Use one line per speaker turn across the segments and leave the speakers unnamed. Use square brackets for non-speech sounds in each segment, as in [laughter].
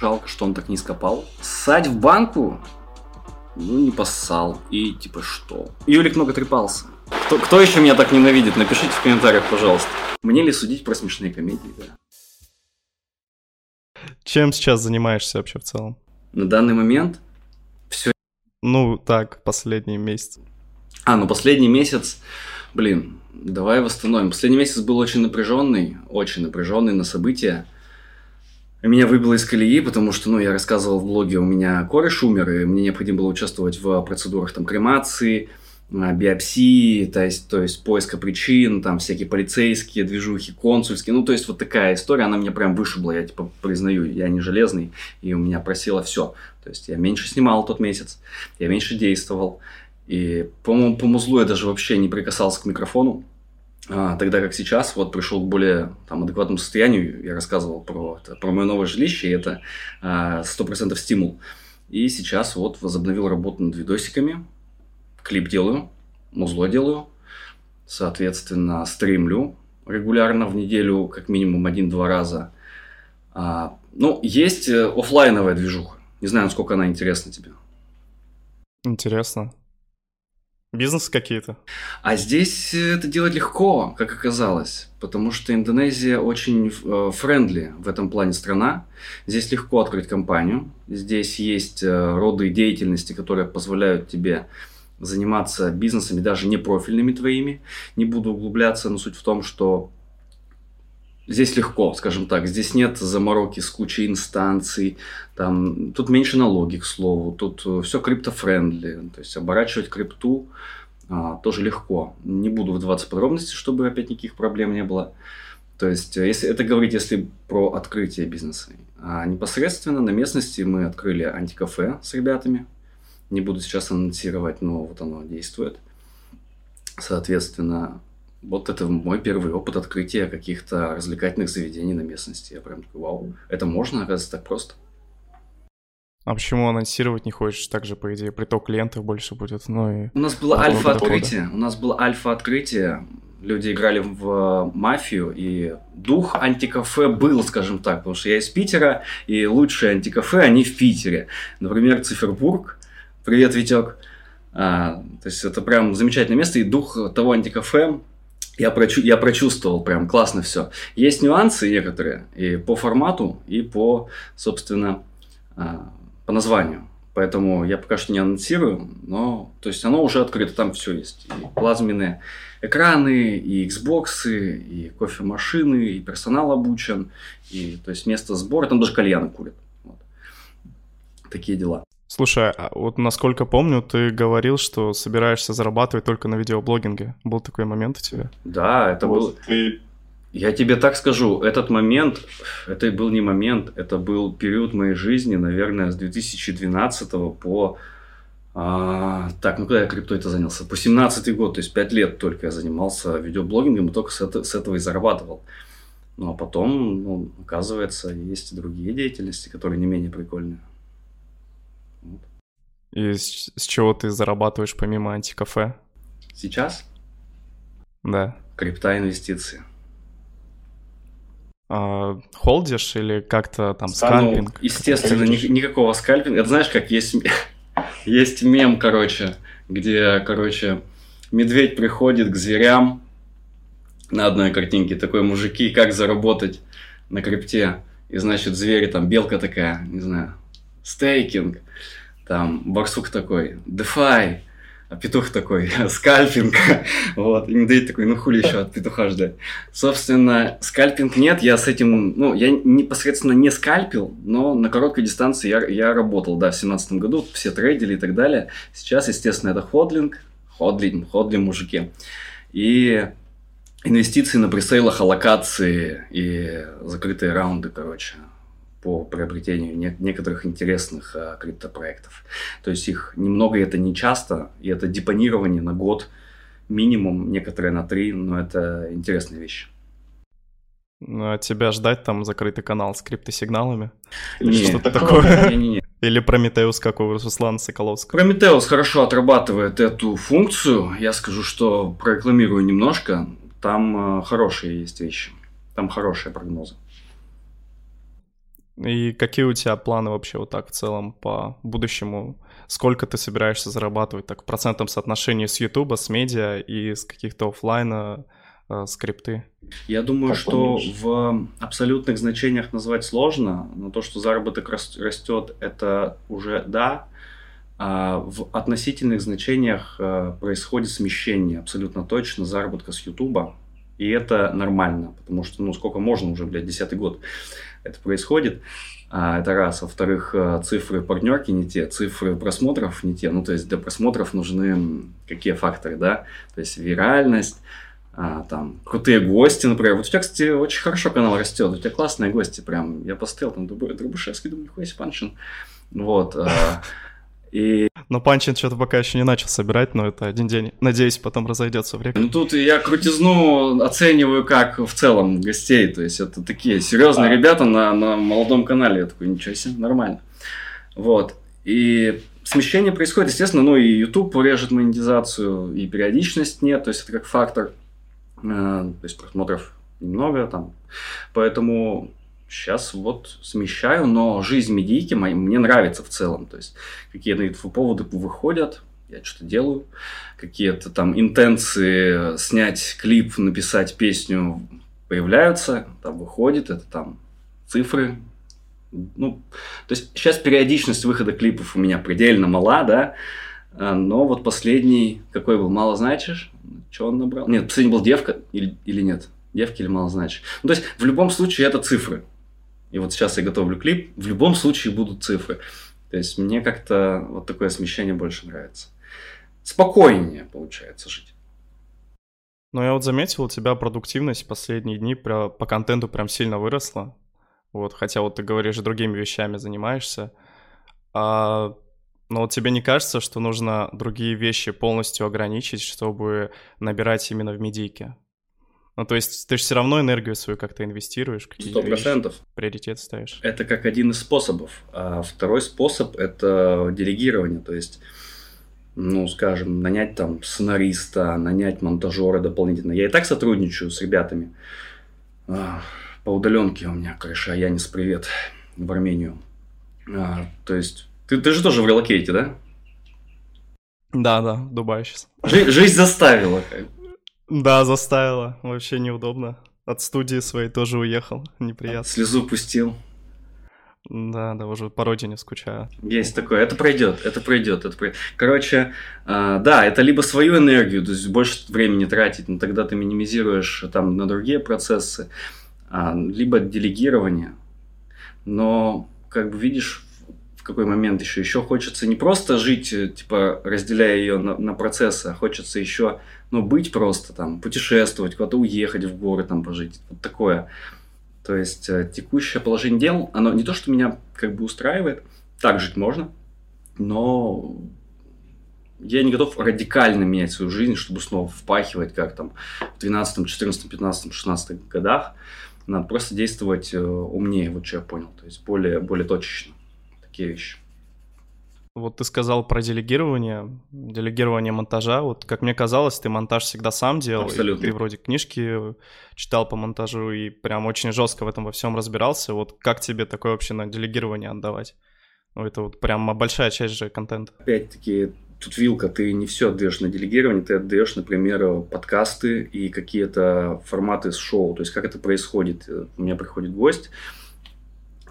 Жалко, что он так низко пал. Ссать в банку? Ну, не поссал. И типа что? Юлик много трепался. Кто, кто еще меня так ненавидит? Напишите в комментариях, пожалуйста. Мне ли судить про смешные комедии, да?
Чем сейчас занимаешься вообще в целом?
На данный момент все...
Ну, так, последний месяц.
А, ну последний месяц, блин, давай восстановим. Последний месяц был очень напряженный, очень напряженный на события. Меня выбило из колеи, потому что, ну, я рассказывал в блоге, у меня кореш умер, и мне необходимо было участвовать в процедурах там кремации, а, биопсии, то есть, то есть поиска причин, там всякие полицейские движухи, консульские, ну, то есть вот такая история, она меня прям вышибла, я типа признаю, я не железный, и у меня просило все. То есть я меньше снимал тот месяц, я меньше действовал, и, по-моему, по музлу я даже вообще не прикасался к микрофону, тогда как сейчас, вот пришел к более там, адекватному состоянию, я рассказывал про, про мое новое жилище, и это а, сто процентов стимул. И сейчас вот возобновил работу над видосиками, клип делаю, музло делаю, соответственно, стримлю регулярно в неделю, как минимум один-два раза. А, ну, есть э, офлайновая движуха. Не знаю, насколько она интересна тебе.
Интересно. Бизнес какие-то?
А здесь это делать легко, как оказалось, потому что Индонезия очень friendly в этом плане страна. Здесь легко открыть компанию, здесь есть э, роды деятельности, которые позволяют тебе заниматься бизнесами, даже не профильными твоими. Не буду углубляться, но суть в том, что здесь легко, скажем так. Здесь нет замороки с кучей инстанций. Там, тут меньше налоги, к слову. Тут э, все крипто friendly. То есть оборачивать крипту а, тоже легко. Не буду вдаваться в подробности, чтобы опять никаких проблем не было. То есть, э, если это говорить, если про открытие бизнеса. А непосредственно на местности мы открыли антикафе с ребятами. Не буду сейчас анонсировать, но вот оно действует. Соответственно, вот это мой первый опыт открытия каких-то развлекательных заведений на местности. Я прям такой, вау, это можно, оказывается, так просто.
А почему анонсировать не хочешь? Также, по идее, приток клиентов больше будет. Ну, и...
У нас было альфа-открытие. У нас было альфа-открытие. Люди играли в мафию, и дух антикафе был, скажем так, потому что я из Питера, и лучшие антикафе, они в Питере. Например, Цифербург. Привет, Витек. А, то есть это прям замечательное место, и дух того антикафе я, прочу, я прочувствовал прям классно все. Есть нюансы некоторые и по формату, и по, собственно, а, по названию. Поэтому я пока что не анонсирую, но то есть оно уже открыто, там все есть. И плазменные экраны, и Xbox, и кофемашины, и персонал обучен, и то есть место сбора, там даже кальяны курят. Вот. Такие дела.
Слушай, а вот насколько помню, ты говорил, что собираешься зарабатывать только на видеоблогинге. Был такой момент у тебя?
Да, это вот был... Ты я тебе так скажу, этот момент, это был не момент, это был период моей жизни, наверное, с 2012 по... А, так, ну когда я криптой это занялся? По 17 год, то есть 5 лет только я занимался видеоблогингом и только с, это, с этого и зарабатывал. Ну а потом, ну, оказывается, есть и другие деятельности, которые не менее прикольные.
И с, с чего ты зарабатываешь помимо антикафе?
Сейчас?
Да.
Крипта инвестиции
э, холдишь или как-то там скальпинг?
ну, естественно, ни, никакого скальпинга. Это знаешь, как есть, [laughs] есть мем, короче, где, короче, медведь приходит к зверям на одной картинке, такой мужики, как заработать на крипте. И, значит, звери, там, белка такая, не знаю, стейкинг, там, барсук такой, DeFi, а петух такой, [laughs] скальпинг, вот, и медведь такой, ну хули еще от петуха ждать. Собственно, скальпинг нет, я с этим, ну, я непосредственно не скальпил, но на короткой дистанции я, я работал, да, в семнадцатом году, все трейдили и так далее. Сейчас, естественно, это ходлинг, ходлинг, ходлинг мужики. И инвестиции на пресейлах, аллокации и закрытые раунды, короче по приобретению не- некоторых интересных э, криптопроектов. То есть их немного, это не часто, и это депонирование на год минимум, некоторые на три, но это интересная вещь.
Ну, а тебя ждать там закрытый канал с криптосигналами?
Или что-то такое? [laughs]
Не-не-не. Или Прометеус, как у Руслана Соколовского?
Прометеус хорошо отрабатывает эту функцию. Я скажу, что прорекламирую немножко. Там э, хорошие есть вещи. Там хорошие прогнозы.
И какие у тебя планы вообще вот так в целом по будущему? Сколько ты собираешься зарабатывать так в процентном соотношении с Ютуба, с медиа и с каких-то офлайна э, скрипты?
Я думаю, как что помнишь? в абсолютных значениях назвать сложно, но то, что заработок растет, это уже да. А в относительных значениях э, происходит смещение абсолютно точно заработка с Ютуба. И это нормально, потому что, ну, сколько можно уже, блядь, десятый год это происходит. А, это раз. Во-вторых, э, цифры партнерки не те, цифры просмотров не те. Ну, то есть для просмотров нужны какие факторы, да? То есть виральность, а, там, крутые гости, например. Вот у тебя, кстати, очень хорошо канал растет, у тебя классные гости, прям. Я посмотрел, там, Дробышевский, думаю, нихуя себе Панчин. Вот. А,
и... Но Панчин что-то пока еще не начал собирать, но это один день. Надеюсь, потом разойдется время.
Ну тут я крутизну оцениваю как в целом гостей. То есть это такие серьезные а. ребята на, на молодом канале. Я такой, ничего себе, нормально. Вот. И смещение происходит, естественно, ну и YouTube режет монетизацию, и периодичность нет, то есть это как фактор. Э, то есть просмотров немного там. Поэтому сейчас вот смещаю, но жизнь медийки мне нравится в целом. То есть какие-то инфоповоды выходят, я что-то делаю, какие-то там интенции снять клип, написать песню появляются, там выходит, это там цифры. Ну, то есть сейчас периодичность выхода клипов у меня предельно мала, да, а, но вот последний, какой был, мало значишь, что он набрал? Нет, последний был девка или, или нет? Девки или мало значишь? Ну, то есть в любом случае это цифры и вот сейчас я готовлю клип, в любом случае будут цифры. То есть мне как-то вот такое смещение больше нравится. Спокойнее получается жить.
Ну, я вот заметил, у тебя продуктивность в последние дни по контенту прям сильно выросла. Вот, хотя вот ты говоришь, другими вещами занимаешься. А, но вот тебе не кажется, что нужно другие вещи полностью ограничить, чтобы набирать именно в медийке? Ну, то есть ты же все равно энергию свою как-то инвестируешь.
Сто процентов.
Приоритет ставишь.
Это как один из способов. А второй способ – это делегирование. То есть, ну, скажем, нанять там сценариста, нанять монтажера дополнительно. Я и так сотрудничаю с ребятами. А, по удаленке у меня, конечно, Янис, привет, в Армению. А, то есть, ты, ты же тоже в релокейте, да?
Да, да, в Дубае сейчас.
Жи- жизнь заставила.
Да, заставила. Вообще неудобно. От студии своей тоже уехал. Неприятно.
Слезу пустил.
Да, да, уже по родине скучаю.
Есть такое. Это пройдет, это пройдет, это пройдет. Короче, э, да, это либо свою энергию, то есть больше времени тратить, но тогда ты минимизируешь там на другие процессы, э, либо делегирование. Но, как бы видишь, какой момент еще еще хочется не просто жить, э, типа разделяя ее на, на процессы, а хочется еще ну, быть просто там, путешествовать, куда-то уехать в горы там пожить, вот такое. То есть э, текущее положение дел, оно не то, что меня как бы устраивает, так жить можно, но я не готов радикально менять свою жизнь, чтобы снова впахивать, как там в 12, 14, 15, 16 годах. Надо просто действовать э, умнее, вот что я понял, то есть более, более точечно. Такие вещи.
Вот ты сказал про делегирование, делегирование монтажа. Вот как мне казалось, ты монтаж всегда сам делал.
Абсолютно.
ты вроде книжки читал по монтажу и прям очень жестко в этом во всем разбирался. Вот как тебе такое вообще на делегирование отдавать? Ну, это вот прям большая часть же контента.
Опять-таки, тут вилка, ты не все отдаешь на делегирование, ты отдаешь, например, подкасты и какие-то форматы с шоу. То есть, как это происходит? У меня приходит гость,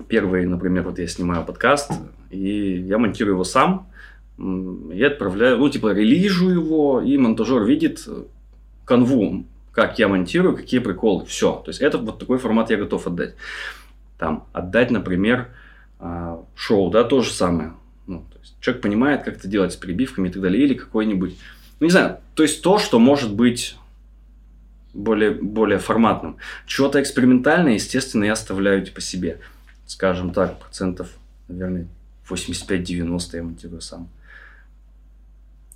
Первый, например, вот я снимаю подкаст, и я монтирую его сам, я отправляю, ну, типа, релижу его, и монтажер видит канву, как я монтирую, какие приколы, все. То есть, это вот такой формат я готов отдать. Там, отдать, например, а, шоу, да, то же самое. Ну, то есть, человек понимает, как это делать с перебивками и так далее, или какой-нибудь, ну, не знаю, то есть, то, что может быть более, более форматным. Чего-то экспериментальное, естественно, я оставляю, типа, себе скажем так, процентов, наверное, 85-90 я монтирую сам.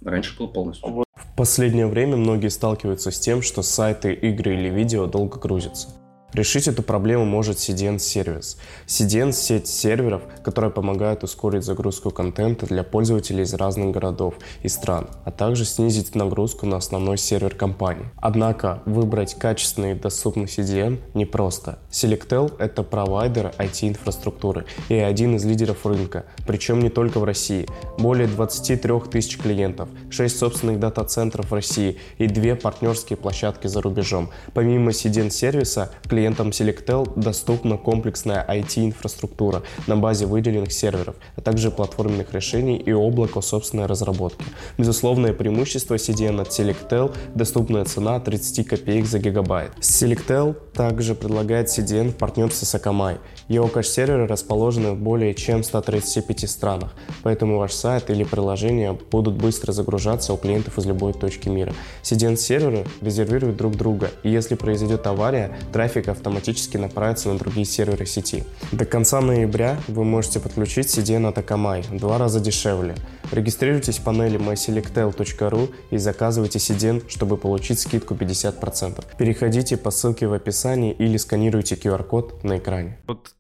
Раньше было полностью.
В последнее время многие сталкиваются с тем, что сайты, игры или видео долго грузятся. Решить эту проблему может CDN-сервис. CDN — сеть серверов, которая помогает ускорить загрузку контента для пользователей из разных городов и стран, а также снизить нагрузку на основной сервер компании. Однако выбрать качественный и доступный CDN непросто. Selectel — это провайдер IT-инфраструктуры и один из лидеров рынка, причем не только в России. Более 23 тысяч клиентов, 6 собственных дата-центров в России и две партнерские площадки за рубежом. Помимо CDN-сервиса, клиент клиентам Selectel доступна комплексная IT-инфраструктура на базе выделенных серверов, а также платформенных решений и облако собственной разработки. Безусловное преимущество CDN от Selectel – доступная цена 30 копеек за гигабайт. Selectel также предлагает CDN в партнерстве с Akamai. Его кэш-серверы расположены в более чем 135 странах, поэтому ваш сайт или приложение будут быстро загружаться у клиентов из любой точки мира. CDN-серверы резервируют друг друга, и если произойдет авария, трафик автоматически направится на другие серверы сети. До конца ноября вы можете подключить CDN от Akamai в два раза дешевле. Регистрируйтесь в панели myselectel.ru и заказывайте CDN, чтобы получить скидку 50%. Переходите по ссылке в описании или сканируйте QR-код на экране.
Вот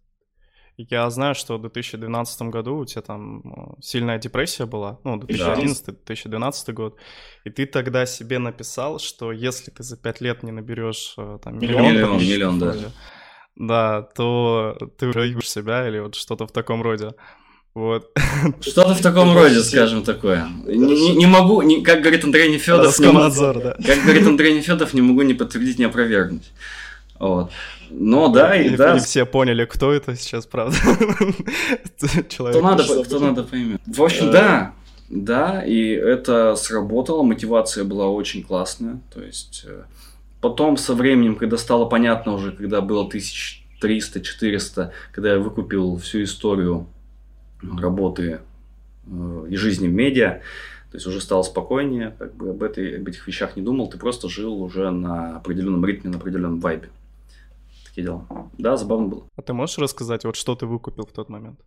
я знаю, что в 2012 году у тебя там э, сильная депрессия была, ну, 2011-2012 год, и ты тогда себе написал, что если ты за пять лет не наберешь э, там миллион...
Миллион, миллион, да.
Да, то ты уже себя или вот что-то в таком роде. Вот. [laughs]
Что-то в таком роде, скажем такое. Не, не могу, не, как говорит Андрей Нефедов, не,
да.
как говорит Андрей Нефедов, не могу не подтвердить, не опровергнуть. Вот. Но да, и, да.
Не все поняли, кто это сейчас, правда. [laughs]
Кто надо, кто надо поймет. В общем, да, да, и это сработало, мотивация была очень классная. То есть э, потом со временем, когда стало понятно уже, когда было 1300-400, когда я выкупил всю историю работы э, и жизни в медиа, то есть уже стало спокойнее, как бы об, этой, об этих вещах не думал, ты просто жил уже на определенном ритме, на определенном вайбе такие дела. Да, забавно было.
А ты можешь рассказать, вот что ты выкупил в тот момент?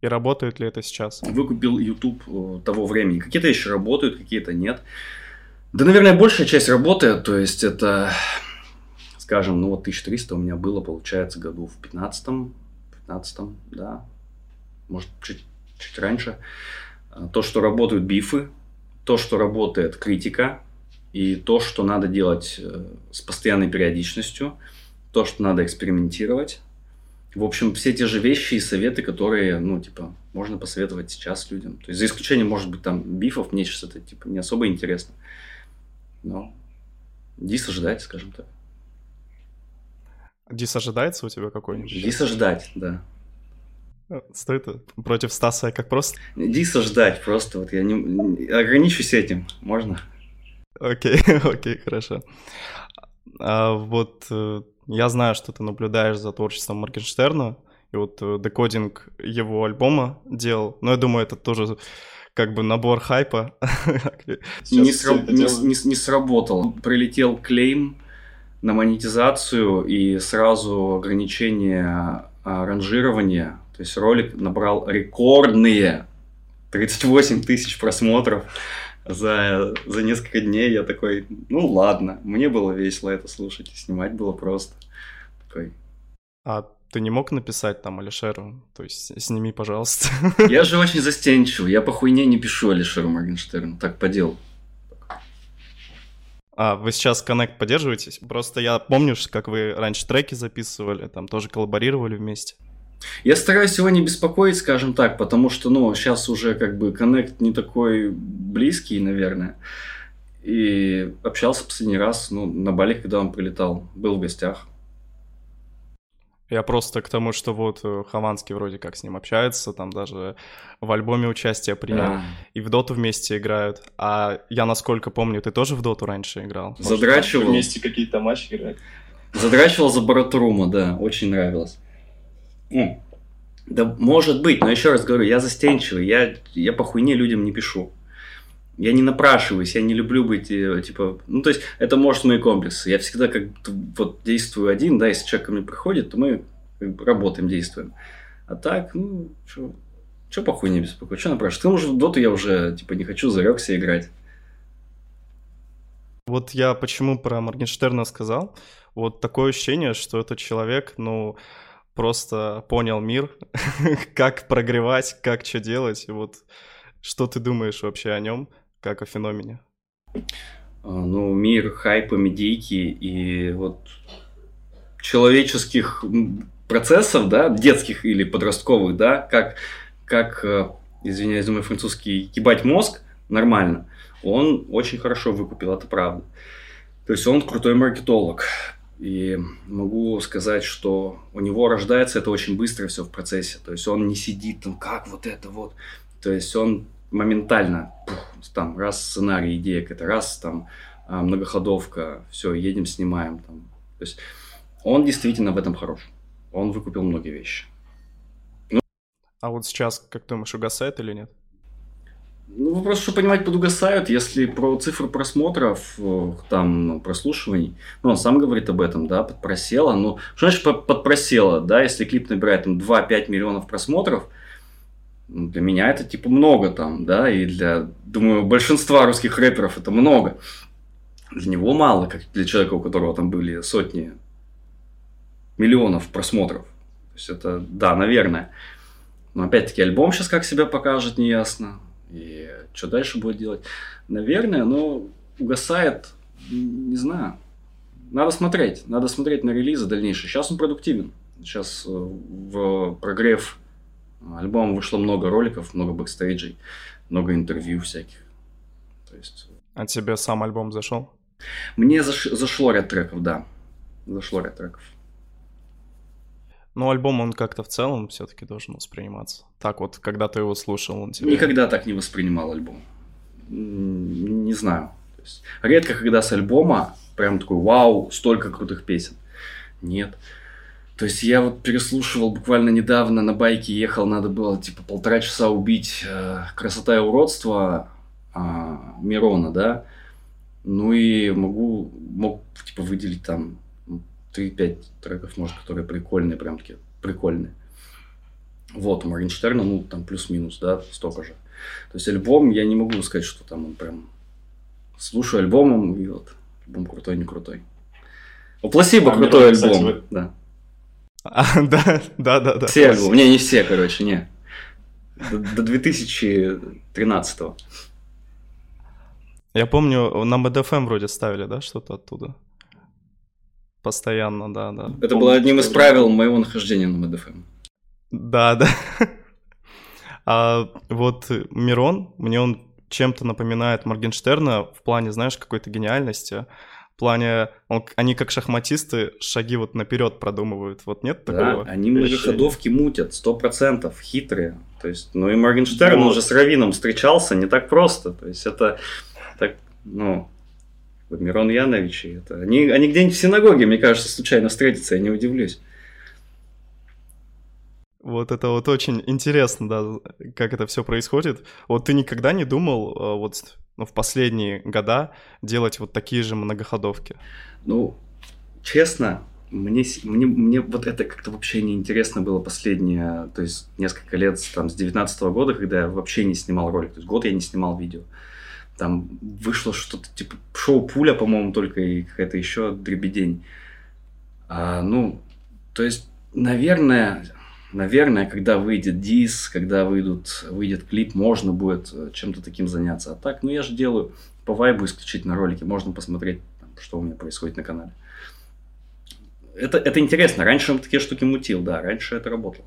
И работает ли это сейчас?
Выкупил YouTube э, того времени. Какие-то еще работают, какие-то нет. Да, наверное, большая часть работает. То есть это, скажем, ну вот 1300 у меня было, получается, году в 15 15 да. Может, чуть, чуть раньше. А, то, что работают бифы, то, что работает критика, и то, что надо делать э, с постоянной периодичностью – то, что надо экспериментировать. В общем, все те же вещи и советы, которые, ну, типа, можно посоветовать сейчас людям. То есть, за исключением, может быть, там, бифов, мне сейчас это, типа, не особо интересно. Но дис ожидать, скажем так.
Дис ожидается у тебя какой-нибудь?
Дис ожидать, да.
Стоит против Стаса как просто?
Дис ждать просто, вот я не ограничусь этим, можно?
Окей, [laughs] окей, хорошо. А вот э, я знаю, что ты наблюдаешь за творчеством Моргенштерна, и вот э, декодинг его альбома делал, но я думаю, это тоже как бы набор хайпа. [laughs]
Не, сра... не, не, не сработал. Прилетел клейм на монетизацию и сразу ограничение ранжирования. То есть ролик набрал рекордные 38 тысяч просмотров за, за несколько дней я такой, ну ладно, мне было весело это слушать, и снимать было просто. Такой.
А ты не мог написать там Алишеру? То есть сними, пожалуйста. [laughs]
Я же очень застенчив, я по хуйне не пишу Алишеру Моргенштерну, так по делу.
А, вы сейчас коннект поддерживаетесь? Просто я помню, как вы раньше треки записывали, там тоже коллаборировали вместе.
Я стараюсь его не беспокоить, скажем так, потому что, ну, сейчас уже как бы коннект не такой близкий, наверное. И общался последний раз, ну, на Бали, когда он прилетал, был в гостях.
Я просто к тому, что вот э, Хованский вроде как с ним общается, там даже в альбоме участие принял, да. и в доту вместе играют. А я, насколько помню, ты тоже в доту раньше играл?
Задрачивал.
Вместе какие-то матчи играть.
Задрачивал за Баратурума, да, очень нравилось. Ну, да, может быть, но еще раз говорю, я застенчивый, я, я по хуйне людям не пишу. Я не напрашиваюсь, я не люблю быть, э, типа, ну, то есть, это может мои комплексы. Я всегда как вот действую один, да, если человек ко мне приходит, то мы работаем, действуем. А так, ну, что, что по хуйне беспокоить, что напрашивать? К тому же в доту я уже, типа, не хочу, зарекся играть.
Вот я почему про Моргенштерна сказал. Вот такое ощущение, что этот человек, ну, просто понял мир, [laughs] как прогревать, как что делать. Вот что ты думаешь вообще о нем, как о феномене?
А, ну, мир хайпа, медийки и вот человеческих процессов, да, детских или подростковых, да, как, как э, извиняюсь, думаю, французский ебать мозг нормально, он очень хорошо выкупил, это правда. То есть он крутой маркетолог. И могу сказать, что у него рождается это очень быстро все в процессе. То есть он не сидит там, как вот это вот. То есть он моментально, пух, там, раз сценарий, идея какая-то, раз там а, многоходовка, все, едем, снимаем. Там. То есть он действительно в этом хорош. Он выкупил многие вещи.
Ну, а вот сейчас, как думаешь, угасает или нет?
Ну, вопрос, что понимать под угасают, если про цифры просмотров, э, там, ну, прослушиваний, ну, он сам говорит об этом, да, подпросело, ну, что значит подпросело, да, если клип набирает там 2-5 миллионов просмотров, ну, для меня это типа много там, да, и для, думаю, большинства русских рэперов это много. Для него мало, как для человека, у которого там были сотни миллионов просмотров. То есть это, да, наверное. Но опять-таки альбом сейчас как себя покажет, не ясно. И что дальше будет делать? Наверное, но угасает, не знаю. Надо смотреть, надо смотреть на релизы дальнейшие. Сейчас он продуктивен. Сейчас э, в прогрев альбома вышло много роликов, много бэкстейджей, много интервью всяких.
То есть... А тебе сам альбом зашел?
Мне заш... зашло ряд треков, да. Зашло ряд треков.
Но альбом, он как-то в целом все-таки должен восприниматься. Так вот, когда ты его слушал, он
тебе... Никогда так не воспринимал альбом. Не знаю. Редко, когда с альбома прям такой, вау, столько крутых песен. Нет. То есть я вот переслушивал буквально недавно на байке ехал, надо было типа полтора часа убить э, «Красота и уродство» э, Мирона, да. Ну и могу, мог типа выделить там 3-5 треков, может, которые прикольные, прям такие прикольные. Вот, у Моргенштерна, ну, там плюс-минус, да, столько же. То есть альбом, я не могу сказать, что там он прям... Слушаю альбомом, и вот, альбом крутой, не крутой. У Пласибо а, крутой альбом, кстати, вы... да.
А, [laughs] да, да, да, да.
Все альбомы, не, не все, короче, не. До, до 2013 -го.
Я помню, на МДФМ вроде ставили, да, что-то оттуда? Постоянно, да, да.
Это было одним из правил моего нахождения на МДФМ.
Да, [laughs] да. А вот Мирон, мне он чем-то напоминает Моргенштерна в плане, знаешь, какой-то гениальности. В плане, он, они как шахматисты шаги вот наперед продумывают. Вот нет такого?
Да, они многоходовки мутят, сто процентов, хитрые. То есть, ну и Моргенштерн вот. уже с Равином встречался не так просто. То есть это так, ну, Мирон Янович. Это... Они, они где-нибудь в синагоге, мне кажется, случайно встретятся, я не удивлюсь.
Вот это вот очень интересно, да, как это все происходит. Вот ты никогда не думал э, вот ну, в последние года делать вот такие же многоходовки?
Ну, честно, мне, мне, мне вот это как-то вообще не интересно было последние, то есть несколько лет, там, с 19 -го года, когда я вообще не снимал ролик. То есть год я не снимал видео. Там вышло что-то типа шоу Пуля, по-моему, только и какая-то еще дребедень. А, ну, то есть, наверное, наверное, когда выйдет дис, когда выйдут, выйдет клип, можно будет э, чем-то таким заняться. А так, ну я же делаю по вайбу исключительно ролики, можно посмотреть, что у меня происходит на канале. Это, это интересно. Раньше он такие штуки мутил, да, раньше это работало.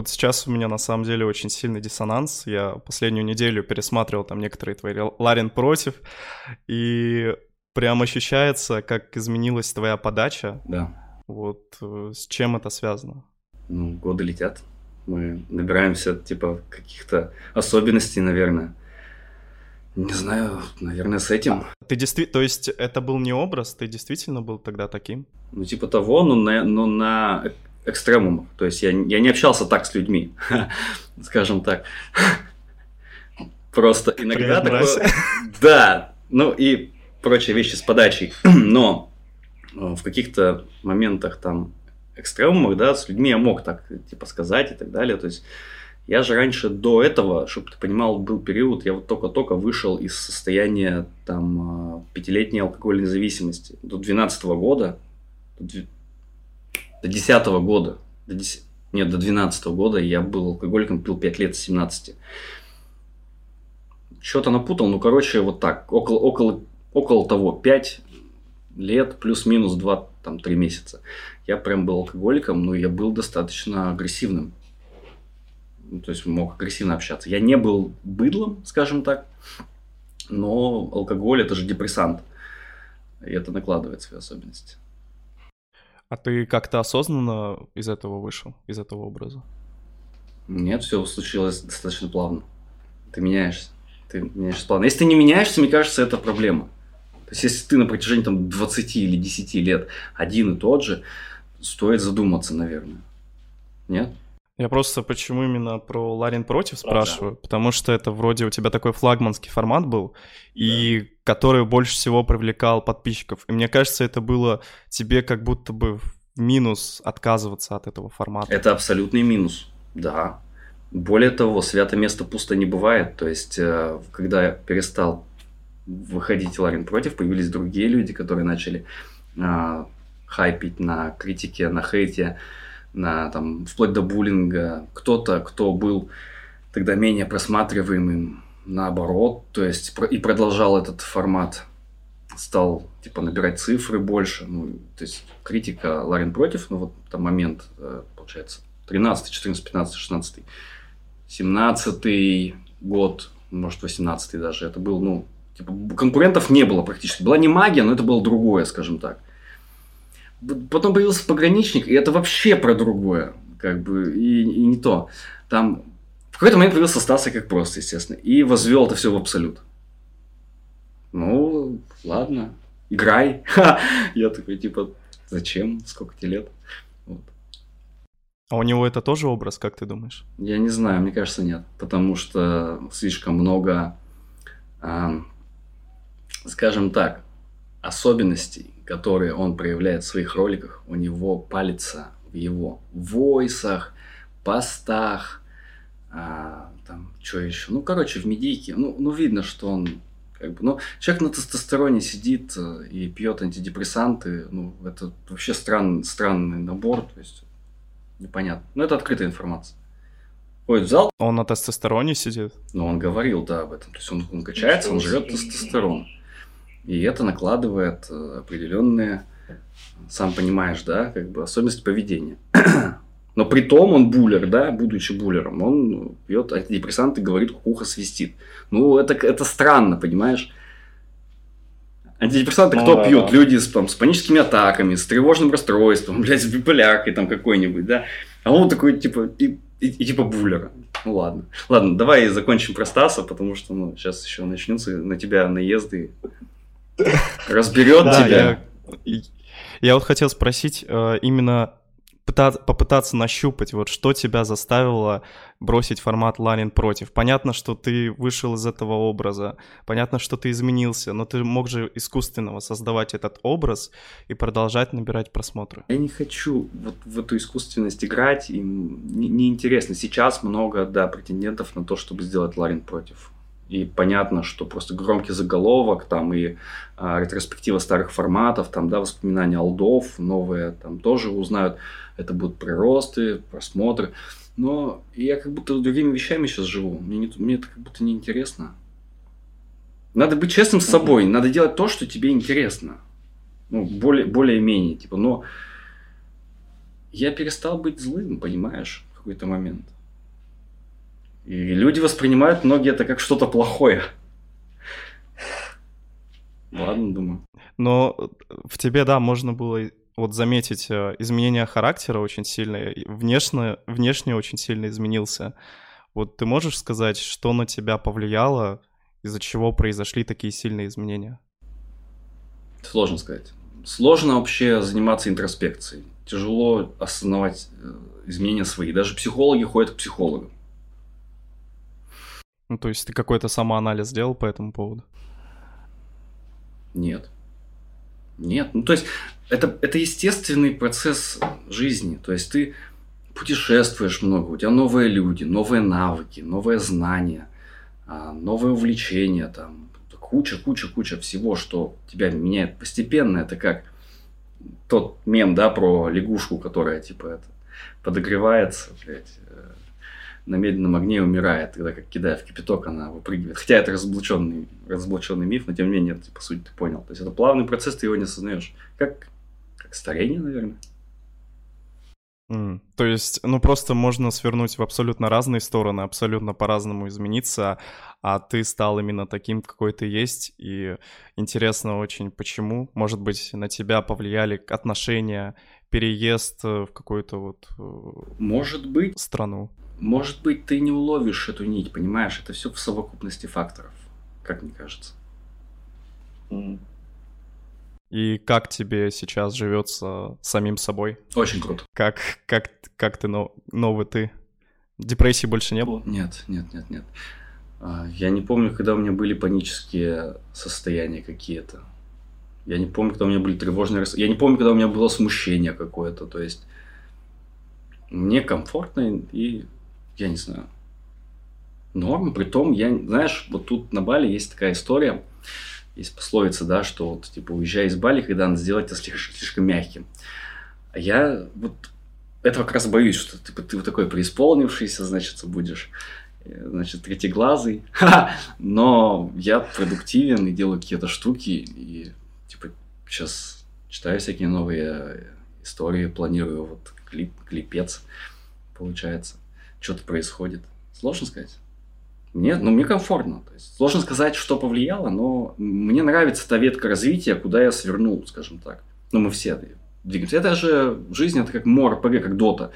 Вот сейчас у меня на самом деле очень сильный диссонанс. Я последнюю неделю пересматривал там некоторые твои Ларин против, и прям ощущается, как изменилась твоя подача.
Да.
Вот э, с чем это связано?
Ну, годы летят. Мы набираемся, типа, каких-то особенностей, наверное. Не знаю, наверное, с этим.
Ты действительно, то есть это был не образ, ты действительно был тогда таким?
Ну, типа того, но на, но на экстремумах. То есть я, я не общался так с людьми, [laughs] скажем так. Просто иногда такое... [laughs] Да, ну и прочие вещи с подачей. [clears throat] Но э, в каких-то моментах там экстремумах, да, с людьми я мог так, типа, сказать и так далее. То есть Я же раньше до этого, чтобы ты понимал, был период, я вот только-только вышел из состояния там а, пятилетней алкогольной зависимости. До 12 года, до 10 года, до 10, нет, до 12 года я был алкоголиком, пил 5 лет с 17. Что-то напутал, ну, короче, вот так, около, около, около того, 5 лет плюс-минус 2, там, 3 месяца. Я прям был алкоголиком, но я был достаточно агрессивным ну, то есть мог агрессивно общаться. Я не был быдлом, скажем так, но алкоголь это же депрессант, и это накладывает свои особенности.
А ты как-то осознанно из этого вышел, из этого образа?
Нет, все случилось достаточно плавно. Ты меняешься. Ты меняешься плавно. Если ты не меняешься, мне кажется, это проблема. То есть, если ты на протяжении там, 20 или 10 лет один и тот же, стоит задуматься, наверное. Нет?
Я просто почему именно про Ларин против спрашиваю, да. потому что это вроде у тебя такой флагманский формат был, да. и который больше всего привлекал подписчиков. И мне кажется, это было тебе как будто бы минус отказываться от этого формата.
Это абсолютный минус, да. Более того, свято место пусто не бывает. То есть, э, когда я перестал выходить Ларин против, появились другие люди, которые начали э, хайпить на критике, на хейте на, там, вплоть до буллинга. Кто-то, кто был тогда менее просматриваемым, наоборот, то есть и продолжал этот формат, стал типа набирать цифры больше. Ну, то есть критика Ларин против, ну вот там момент, э, получается, 13, 14, 15, 16, 17 год, может, 18 даже. Это был, ну, типа, конкурентов не было практически. Была не магия, но это было другое, скажем так. Потом появился пограничник, и это вообще про другое. Как бы, и, и не то. Там в какой-то момент появился Стаса как просто, естественно. И возвел это все в абсолют. Ну, ладно, играй. Я такой, типа, зачем? Сколько тебе лет? Вот.
А у него это тоже образ, как ты думаешь?
Я не знаю, мне кажется, нет. Потому что слишком много, э, скажем так, особенностей которые он проявляет в своих роликах, у него палится в его войсах, постах, а, там, что еще, ну, короче, в медийке, ну, ну, видно, что он, как бы, ну, человек на тестостероне сидит э, и пьет антидепрессанты, ну, это вообще странный, странный набор, то есть, непонятно, но это открытая информация.
Ходит в зал. Он на тестостероне сидит?
Ну, он говорил, да, об этом, то есть, он, он качается, он жрет тестостерон. И это накладывает э, определенные, сам понимаешь, да, как бы особенности поведения. [clears throat] Но при том он буллер, да, будучи буллером, он пьет антидепрессанты, говорит, кукуха свистит. Ну, это, это странно, понимаешь? Антидепрессанты ну, кто да, пьют? Да. Люди с, там, с паническими атаками, с тревожным расстройством, [laughs] блядь, с биполяркой там какой-нибудь, да? А он такой, типа, и, и, и типа буллера. Ну ладно. Ладно, давай закончим про Стаса, потому что, ну, сейчас еще начнутся на тебя наезды Разберет тебя.
Я вот хотел спросить э, именно попытаться нащупать, вот что тебя заставило бросить формат Ларин против. Понятно, что ты вышел из этого образа, понятно, что ты изменился, но ты мог же искусственного создавать этот образ и продолжать набирать просмотры.
Я не хочу вот в эту искусственность играть, им неинтересно. Не Сейчас много, да, претендентов на то, чтобы сделать Ларин против. И понятно, что просто громкий заголовок, там и а, ретроспектива старых форматов, там, да, воспоминания алдов, новые там тоже узнают. Это будут приросты, просмотры. Но я как будто другими вещами сейчас живу. Мне, не, мне это как будто неинтересно. Надо быть честным с собой. Надо делать то, что тебе интересно. Ну, более, более-менее. Типа, но я перестал быть злым, понимаешь, в какой-то момент. И люди воспринимают многие это как что-то плохое. Ладно, думаю.
Но в тебе, да, можно было вот заметить э, изменение характера очень сильное, внешне, внешне очень сильно изменился. Вот ты можешь сказать, что на тебя повлияло, из-за чего произошли такие сильные изменения?
Сложно сказать. Сложно вообще заниматься интроспекцией. Тяжело осознавать э, изменения свои. Даже психологи ходят к психологам.
Ну, то есть ты какой-то самоанализ сделал по этому поводу?
Нет. Нет. Ну, то есть это, это естественный процесс жизни. То есть ты путешествуешь много, у тебя новые люди, новые навыки, новые знания, а, новые увлечения, там, куча, куча, куча всего, что тебя меняет постепенно. Это как тот мем, да, про лягушку, которая, типа, это, подогревается, блядь, на медленном огне умирает, когда как кидая в кипяток, она выпрыгивает. Хотя это разоблаченный, разоблаченный миф, но тем не менее, это, по сути, ты понял. То есть это плавный процесс, ты его не осознаешь. Как, как старение, наверное.
Mm. То есть, ну просто можно свернуть в абсолютно разные стороны, абсолютно по-разному измениться, а ты стал именно таким, какой ты есть, и интересно очень, почему, может быть, на тебя повлияли отношения, переезд в какую-то вот...
Э, может быть.
Страну.
Может быть, ты не уловишь эту нить, понимаешь? Это все в совокупности факторов, как мне кажется.
И как тебе сейчас живется самим собой?
Очень круто.
Как, как, как ты нов, новый ты? Депрессии больше не было?
Нет, нет, нет, нет. А, я не помню, когда у меня были панические состояния какие-то. Я не помню, когда у меня были тревожные... Я не помню, когда у меня было смущение какое-то. То есть мне комфортно и, я не знаю, норм. Притом, я, знаешь, вот тут на Бали есть такая история есть пословица, да, что вот, типа, уезжай из Бали, когда надо сделать это слишком, слишком мягким. А я вот этого как раз боюсь, что типа, ты вот такой преисполнившийся, значит, будешь, э, значит, третьеглазый. [laughs] Но я продуктивен и делаю какие-то штуки, и, типа, сейчас читаю всякие новые истории, планирую вот клип, клипец, получается. Что-то происходит. Сложно сказать. Мне, ну, мне комфортно. То есть, сложно сказать, что повлияло, но мне нравится та ветка развития, куда я свернул, скажем так. Ну, мы все двигаемся. Это же жизнь, это как мор ПГ, как дота.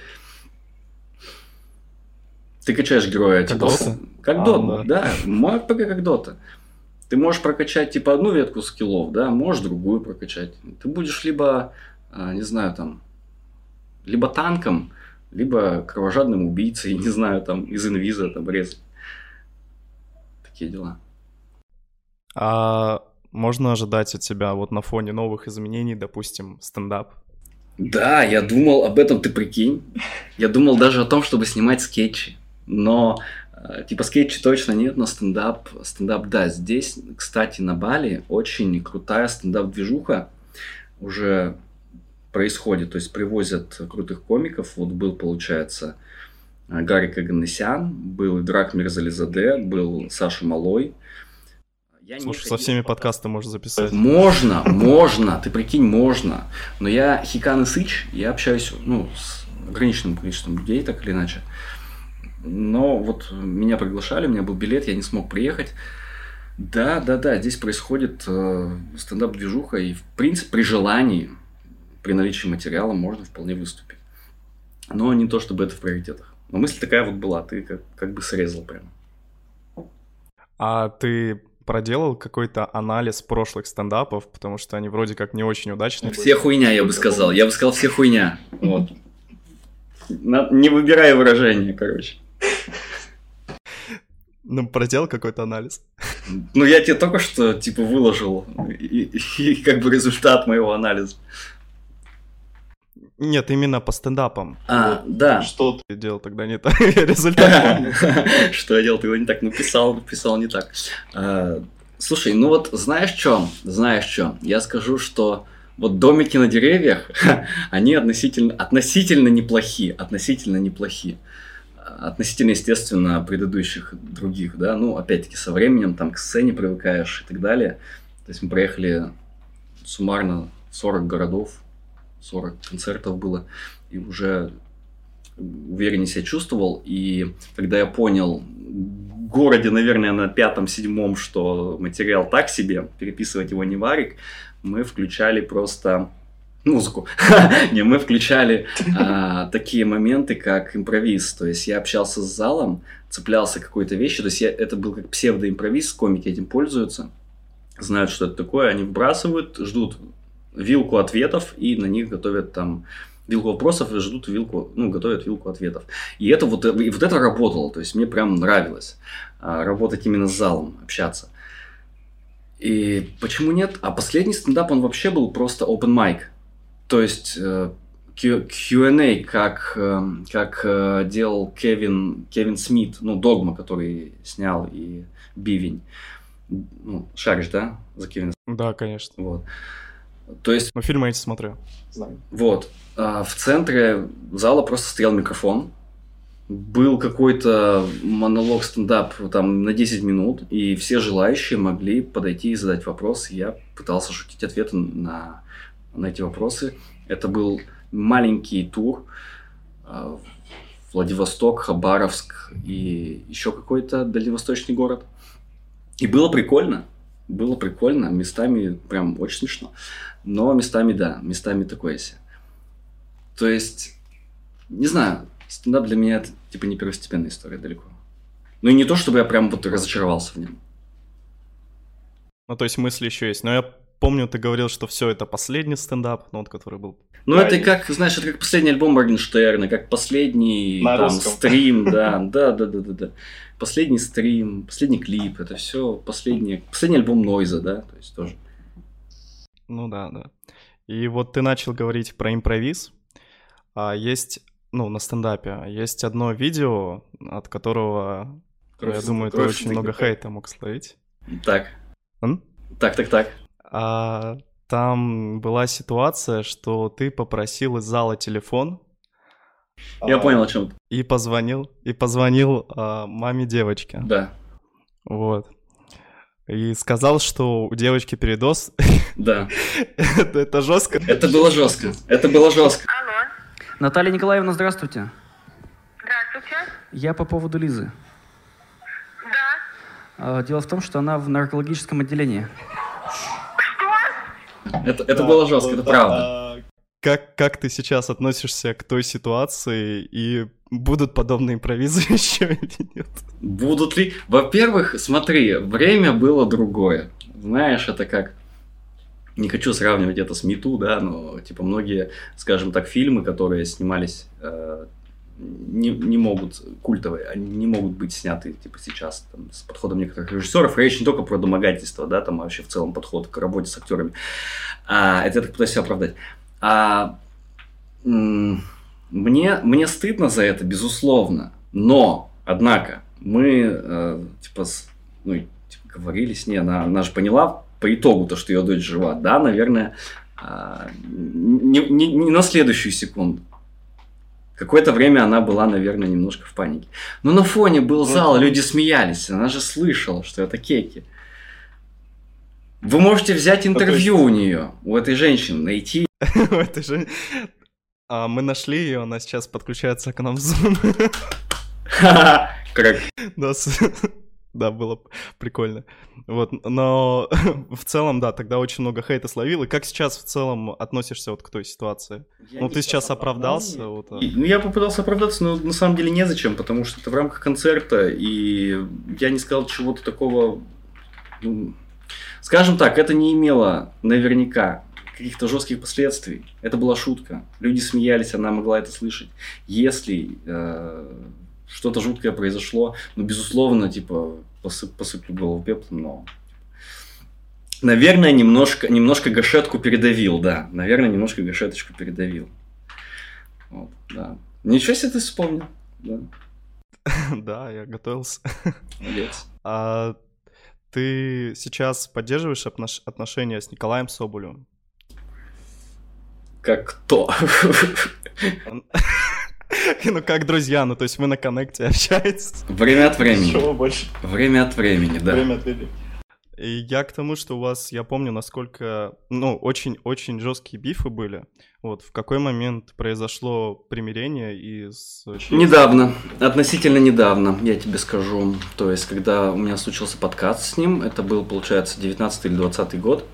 Ты качаешь героя,
как типа... Дота?
Как а, дота, да. да. Мор ПГ как дота. Ты можешь прокачать, типа, одну ветку скиллов, да, можешь другую прокачать. Ты будешь либо, а, не знаю, там, либо танком, либо кровожадным убийцей, [laughs] не знаю, там, из инвиза там резать такие дела.
А можно ожидать от тебя вот на фоне новых изменений, допустим, стендап?
Да, я думал об этом, ты прикинь. Я думал даже о том, чтобы снимать скетчи. Но, э, типа, скетчи точно нет, но стендап, стендап, да. Здесь, кстати, на Бали очень крутая стендап-движуха уже происходит. То есть, привозят крутых комиков. Вот был, получается, Э, Гарик Аганесян, был Драк Мирзализаде, был Саша Малой.
Я Слушай, со всеми подкасты можно записать.
Можно, можно, ты прикинь, можно. Но я Хикан и Сыч, я общаюсь ну, с ограниченным количеством людей, так или иначе. Но вот меня приглашали, у меня был билет, я не смог приехать. Да, да, да, здесь происходит э, стендап-движуха, и в принципе при желании, при наличии материала можно вполне выступить. Но не то, чтобы это в приоритетах. Но мысль такая вот была, ты как, как бы срезал прям.
А ты проделал какой-то анализ прошлых стендапов, потому что они вроде как не очень удачные.
Все хуйня, я бы сказал. Я бы сказал, все хуйня. Вот. Не выбирай выражение, короче.
Ну, проделал какой-то анализ.
Ну, я тебе только что, типа, выложил и, и, и как бы результат моего анализа.
Нет, именно по стендапам.
А, вот. да.
Что ты делал тогда не так? [laughs] [laughs] Результат.
Что я делал тогда не так? Ну, писал, писал не так. А, слушай, ну вот знаешь что? Знаешь что? Я скажу, что вот домики на деревьях, [laughs] они относительно, относительно неплохи, относительно неплохи. Относительно, естественно, предыдущих других, да, ну, опять-таки, со временем там к сцене привыкаешь и так далее. То есть мы проехали суммарно 40 городов, 40 концертов было, и уже увереннее себя чувствовал. И когда я понял в городе, наверное, на пятом-седьмом, что материал так себе, переписывать его не варик, мы включали просто музыку. [laughs] не, мы включали а, такие моменты, как импровиз. То есть я общался с залом, цеплялся какой-то вещи. То есть я, это был как псевдоимпровиз, комики этим пользуются. Знают, что это такое, они вбрасывают, ждут вилку ответов и на них готовят там вилку вопросов и ждут вилку, ну, готовят вилку ответов. И это вот, и вот это работало, то есть мне прям нравилось а, работать именно с залом, общаться. И почему нет? А последний стендап, он вообще был просто open mic. То есть, э, Q&A, как, э, как э, делал Кевин, Кевин Смит, ну, Догма, который снял, и Бивень. Ну, шаришь, да, за Кевина?
Да, конечно.
Вот. То есть...
Ну, фильмы эти смотрю.
Знаю. Вот. А в центре зала просто стоял микрофон, был какой-то монолог, стендап там на 10 минут, и все желающие могли подойти и задать вопросы. Я пытался шутить ответы на, на эти вопросы. Это был маленький тур э, Владивосток, Хабаровск и еще какой-то дальневосточный город. И было прикольно. Было прикольно. Местами прям очень смешно. Но местами, да, местами такое себе. То есть, не знаю, стендап для меня это типа не первостепенная история далеко. Ну и не то, чтобы я прям вот разочаровался в нем.
Ну, то есть мысли еще есть. Но я помню, ты говорил, что все это последний стендап, ну, вот, который был.
Ну, это как, знаешь, это как последний альбом Моргенштерна, как последний
На
там,
русском.
стрим, да, [laughs] да, да, да, да, да. Последний стрим, последний клип, это все последний, последний альбом Нойза, да, то есть тоже.
Ну да, да. И вот ты начал говорить про импровиз. А есть, ну, на стендапе, есть одно видео, от которого,
Кровь-
я думаю, ты
кровь
очень много
втекает.
хейта мог словить.
Так,
М?
так, так, так.
А, там была ситуация, что ты попросил из зала телефон
Я
А,
понял, о чем.
и позвонил, и позвонил а, маме девочки.
Да,
Вот. И сказал, что у девочки передоз.
да. [laughs]
это, это жестко.
Это было жестко. Это было жестко.
Алло,
Наталья Николаевна, здравствуйте.
здравствуйте.
Я по поводу Лизы.
Да.
А, Дело в том, что она в наркологическом отделении.
Это, это
да,
было жестко,
вот,
это
да,
правда.
а,
Как, как ты сейчас относишься к той ситуации и будут подобные импровизы [laughs] еще или нет?
Будут ли? Во-первых, смотри, время было другое. Знаешь, это как... Не хочу сравнивать это с Мету, да, но типа многие, скажем так, фильмы, которые снимались, э, не, не могут, культовые, они не могут быть сняты типа сейчас там, с подходом некоторых режиссеров. Речь не только про домогательство, да, там а вообще в целом подход к работе с актерами. А, это я так пытаюсь себя оправдать. А, мне, мне стыдно за это, безусловно. Но, однако, мы, э, типа, с- ну, типа, говорили с ней, она, она же поняла по итогу то, что ее дочь жива. Да, наверное, а, не, не- не на следующую секунду. Какое-то время она была, наверное, немножко в панике. Но на фоне был зал, люди смеялись. Она же слышала, что это кеки. Вы можете взять
Ну,
интервью у нее, у этой женщины, найти. [laughs]
А, мы нашли ее, она сейчас подключается к нам в Zoom.
Как?
Да, [laughs] да, было прикольно. Вот, но [laughs] в целом, да, тогда очень много хейта словил. И как сейчас в целом относишься вот к той ситуации? Ну, ты сейчас оправдался, вот, а.
Ну, я попытался оправдаться, но на самом деле незачем, потому что это в рамках концерта, и я не сказал чего-то такого... ну, скажем так, это не имело наверняка каких-то жестких последствий. Это была шутка. Люди смеялись, она могла это слышать. Если э, что-то жуткое произошло, ну, безусловно, типа, посып, посыплю голову пеплом, но... Наверное, немножко, немножко гашетку передавил, да. Наверное, немножко гашеточку передавил. Вот, да. Ничего себе ты вспомнил. Да, [laughs]
Да, я готовился. [laughs]
молодец.
А ты сейчас поддерживаешь отнош- отношения с Николаем Соболевым?
Как кто? [laughs] [laughs]
Ну, как друзья, ну, то есть вы на коннекте [laughs] общаетесь.
Время от времени.
Чего больше?
Время от времени, да.
Время отвели.
И я к тому, что у вас, я помню, насколько, ну, очень-очень жесткие бифы были. Вот, в какой момент произошло примирение и с...
Недавно, относительно недавно, я тебе скажу. То есть, когда у меня случился подкаст с ним, это был, получается, 19 или 20 год.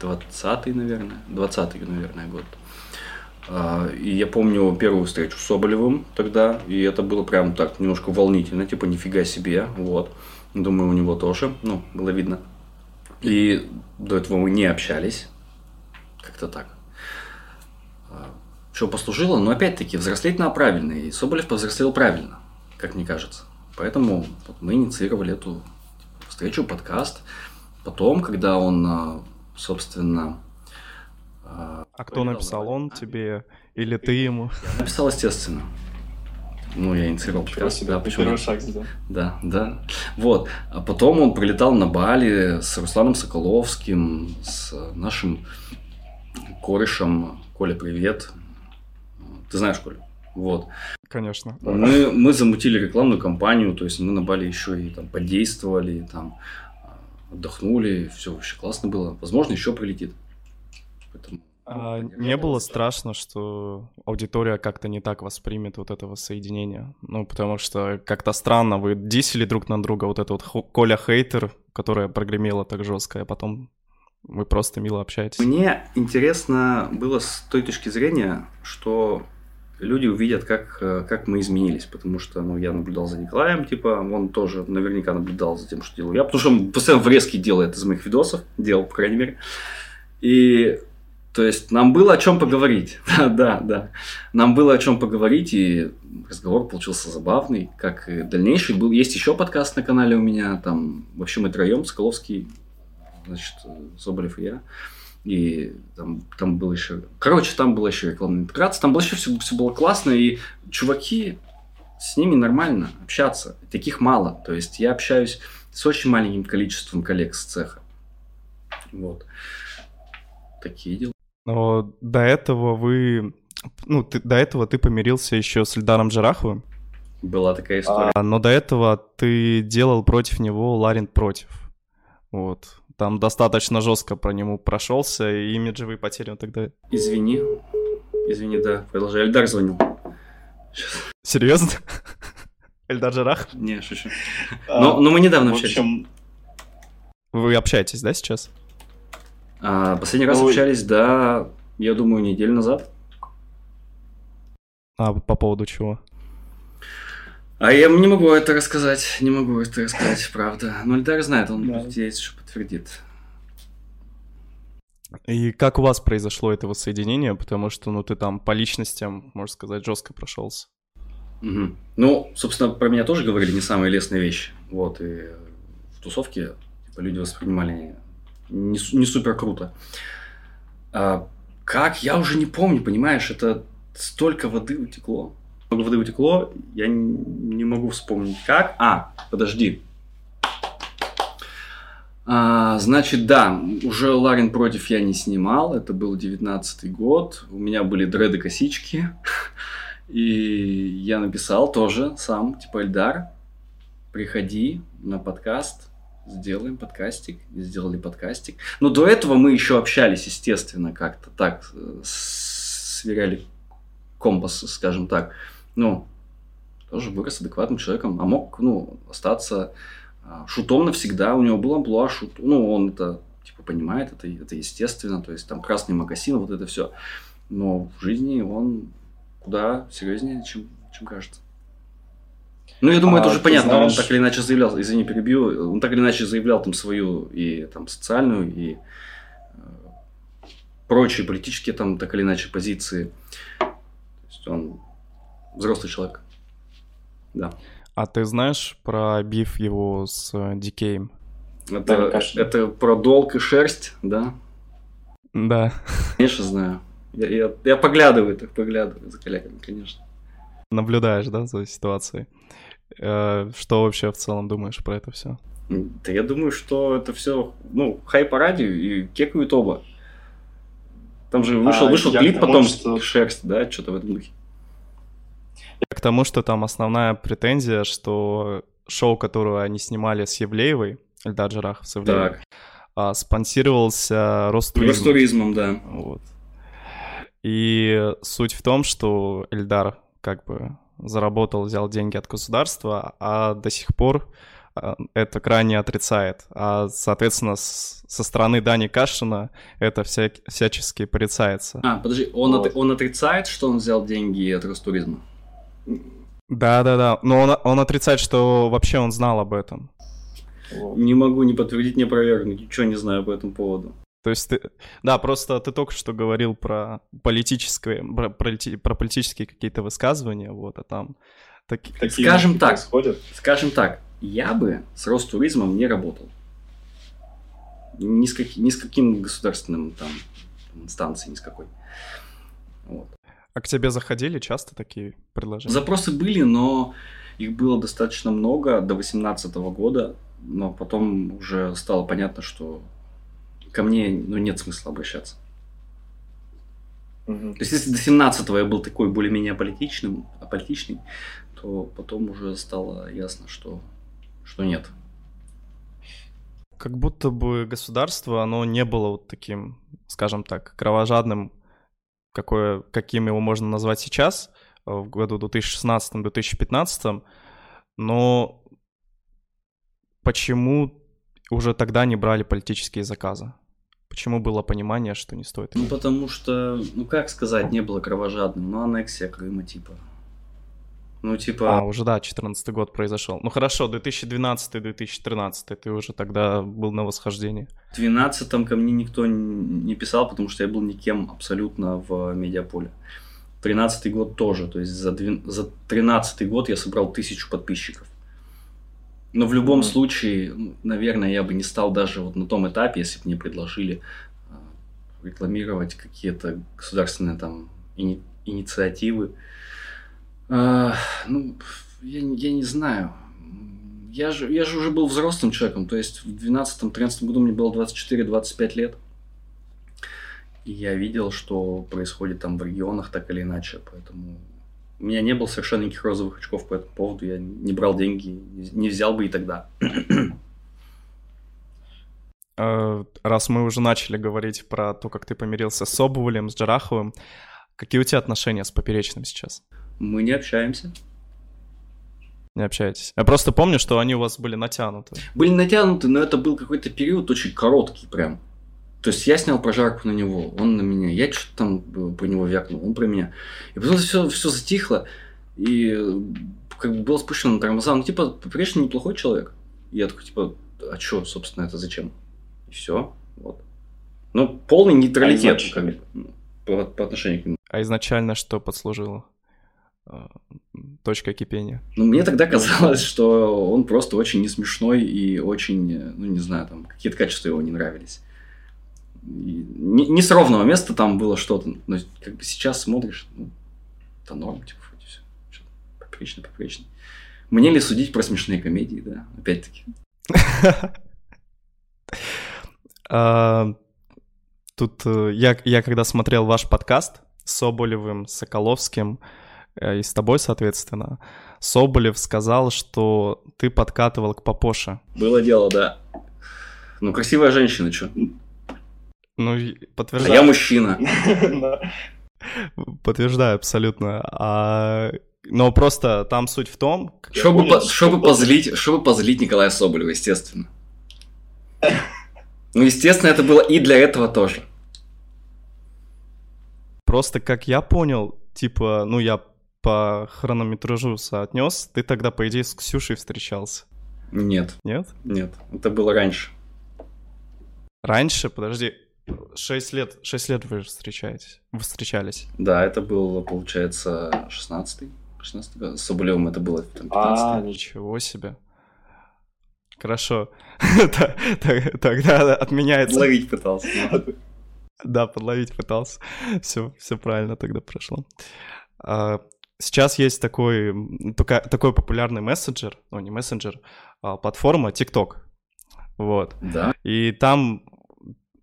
20 наверное. 20 наверное, год. А, И я помню первую встречу с Соболевым тогда, и это было прям так немножко волнительно, типа нифига себе, вот. Думаю, у него тоже, ну, было видно. И до этого мы не общались, как-то так. А, Что послужило? Но опять-таки, взрослеть надо правильно, и Соболев повзрослел правильно, как мне кажется. Поэтому вот мы инициировали эту встречу, подкаст. Потом, когда он, а, собственно, А,
А кто написал, он тебе или ты ему?
Я написал, естественно. Ну, я инициировал
себе,
да,
ты
почему
первый шаг сделал.
Да, да. Вот. А потом он прилетал на Бали с Русланом Соколовским, с нашим корешем. Коля, привет. Ты знаешь Колю? Вот.
Конечно.
Мы, мы замутили рекламную кампанию, то есть мы на Бали еще и там подействовали, и там а, отдохнули, все вообще классно было. Возможно, еще прилетит. Поэтому...
А не было страшно, что аудитория как-то не так воспримет вот это воссоединение? Ну, потому что как-то странно, вы дисели друг на друга, вот это вот Коля хейтер, которая прогремела так жестко, а потом вы просто мило общаетесь.
Мне интересно было с той точки зрения, что люди увидят, как, э, как мы изменились, потому что ну, я наблюдал за Николаем, типа, он тоже наверняка наблюдал за тем, что делаю я, потому что он постоянно врезки делает из моих видосов, делал, по крайней мере. И то есть нам было о чем поговорить. [laughs] Да, да, да. Нам было о чем поговорить, и разговор получился забавный, как и дальнейший. Был, есть еще подкаст на канале у меня, там вообще мы троем, Соколовский, значит, Соболев и я. И там, там было еще... Короче, там была еще рекламная интеграция, там было еще все, все было классно, и чуваки, с ними нормально общаться. Таких мало. То есть я общаюсь с очень маленьким количеством коллег с цеха. Вот. Такие дела.
Но до этого вы... Ну, ты, до этого ты помирился еще с Эльдаром Джараховым,
Была такая история.
а, но до этого ты делал против него Ларин против. Вот. Там достаточно жестко про него прошелся, и имиджевые потери он тогда...
Извини. Извини, да. Продолжай. Эльдар звонил.
Серьезно? [laughs] Эльдар Джарахов?
Не, шучу.
А,
Но, но мы недавно
В
общались.
общем,
Вы общаетесь, да, сейчас?
А, последний раз
Ой.
общались, да, я думаю, неделю назад.
А, по поводу чего?
А я не могу это рассказать, не могу это рассказать, [laughs] правда. Но Эльдар знает, он
Да.
здесь что подтвердит.
И как у вас произошло это воссоединение? Потому что, ну, ты там по личностям, можно сказать, жестко прошелся.
Мгм. Ну, собственно, про меня тоже говорили не самые лестные вещи. Вот, и в тусовке типа, люди воспринимали не, не супер круто. А как? Я уже не помню, понимаешь, это столько воды утекло. Много воды утекло, я не могу вспомнить как. А, подожди. А, значит, да, уже Ларин против я не снимал, это был девятнадцатый год, у меня были дреды-косички, [laughs] и я написал тоже сам, типа, Эльдар, приходи на подкаст, сделаем подкастик, сделали подкастик. Но до этого мы еще общались, естественно, как-то так, э, сверяли компас, скажем так. Ну, тоже вырос адекватным человеком, а мог, ну, остаться а, шутом навсегда. У него был амплуа шут. Ну, он это, типа, понимает, это, это естественно. То есть, там, красный макасин, вот это все. Но в жизни он куда серьезнее, чем, чем кажется. Ну, я думаю,
А
это уже понятно.
знаешь-
Он так или иначе заявлял, извини, перебью, он так или иначе заявлял там свою и там социальную, и э, прочие политические там так или иначе позиции. То есть он взрослый человек. Да.
А ты знаешь про биф его с э, Дикеем?
Да,
Это,
конечно.
это про долг и шерсть, да?
Да.
Конечно, знаю. Я, я, я поглядываю, так поглядываю за коллегами, конечно.
Наблюдаешь, да, за ситуацией? Э, Что вообще в целом думаешь про это все?
Да я думаю, что это все, ну, хайп по радио и кекают оба. Там же вышел,
А,
вышел
я
клип
тому,
потом
что-
шерсть, да, что-то в этом духе.
К тому, что там основная претензия, что шоу, которое они снимали с Евлеевой, Эльдар Джарахов с Евлеевой,
Так,
а, спонсировался Ростуризм.
туризмом, да.
Вот. И суть в том, что Эльдар как бы заработал, взял деньги от государства, а до сих пор а, это крайне отрицает. А, соответственно, с- со стороны Дани Кашина это вся, всячески порицается.
А, подожди, он,
Вот.
от- он отрицает, что он взял деньги от Ростуризма?
Да-да-да, но он, он отрицает, что вообще он знал об этом.
Не могу ни подтвердить, ни опровергнуть, ничего не знаю по этому поводу.
То есть ты... Да, просто ты только что говорил про политическое, про, полити- про политические какие-то высказывания, вот, а там таки-
Такие
Скажем так.
происходят.
Скажем так, я бы с Ростуризмом не работал. Ни с, каки- ни с каким государственным там инстанции ни с какой. Вот.
А к тебе заходили часто такие предложения?
Запросы были, но их было достаточно много до 2018 года, но потом уже стало понятно, что ко мне ну, нет смысла обращаться.
Мгм.
То есть, если до 17 я был такой более-менее аполитичным, аполитичный, то потом уже стало ясно, что, что нет.
Как будто бы государство, оно не было вот таким, скажем так, кровожадным, какое, каким его можно назвать сейчас, э, в году 2016-2015, но почему уже тогда не брали политические заказы? Почему было понимание, что не стоит?
Ну, потому что, ну, как сказать, не было кровожадным, ну, аннексия Крыма, типа. Ну, типа,
А, уже да, 14 год произошел. Ну хорошо, 2012-2013, ты уже тогда был на восхождении.
в 12 ко мне никто не писал, потому что я был никем абсолютно в медиаполе. 13 год тоже, то есть за, двен- за 13 год я собрал тысячу подписчиков. Но в любом
Мгм.
случае, наверное, я бы не стал даже вот на том этапе, если бы мне предложили а, рекламировать какие-то государственные там ини- инициативы. А, ну, я, не- я не знаю. Я же, я же уже был взрослым человеком, то есть в 12-13 году мне было 24-25 лет. И я видел, что происходит там в регионах так или иначе, поэтому у меня не было совершенно никаких розовых очков по этому поводу, я не брал деньги, не взял бы и тогда.
Э, Раз мы уже начали говорить про то, как ты помирился с Соболем, с Джараховым, какие у тебя отношения с Поперечным сейчас?
Мы не общаемся.
Не общаетесь? Я просто помню, что они у вас были натянуты.
Были натянуты, но это был какой-то период очень короткий прям. То есть я снял прожарку на него, он на меня. Я что-то там э, про него вякнул, он про меня. И потом все, все затихло, и э, как бы было спущено на тормоза. Ну, типа, Поперечный неплохой человек. И я такой, типа, а что, собственно, это зачем? И все, вот. Ну, полный нейтралитет
А
как по, по отношению к нему.
А изначально что подслужило э, точкой кипения?
Ну, мне тогда казалось, что он просто очень не смешной и очень, ну, не знаю, там, какие-то качества его не нравились. Не, не с ровного места там было что-то. Но как бы сейчас смотришь, ну, это норм, типа, вроде все. Поперечный, поперечный. Мне ли судить про смешные комедии, да, опять-таки. [laughs]
А, Тут э, я, я когда смотрел ваш подкаст с Соболевым, Соколовским э, и с тобой, соответственно, Соболев сказал, что ты подкатывал к Папоше.
Было дело, да. Ну, красивая женщина, что?
Ну, и
А
подтверждаю,
я мужчина.
Да. [laughs]
подтверждаю абсолютно. А, но просто там суть в том,
Чтобы, по- чтобы позлить, чтобы позлить Николая Соболева, естественно. Ну, естественно, это было и для этого тоже.
просто как я понял, типа, ну я по хронометражу соотнес, ты тогда, по идее, с Ксюшей встречался,
Нет,
нет?
нет, это было раньше.
Раньше, подожди, 6 лет, 6 лет вы встречаетесь, вы встречались.
Да, это был, получается, 16-й. 16 год. С Соболевым это было там, 15
А,
Ничего себе. Хорошо. [laughs] Тогда отменяется.
Ловить пытался.
Да, подловить пытался. Все, все правильно тогда прошло. А, Сейчас есть такой, такой популярный мессенджер, ну не мессенджер, а платформа TikTok. Вот.
Да.
И там...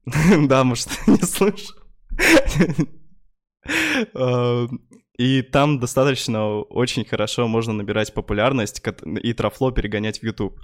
[laughs] Да, может, [laughs] не слышал. [laughs] И там достаточно очень хорошо можно набирать популярность и трафло перегонять в YouTube.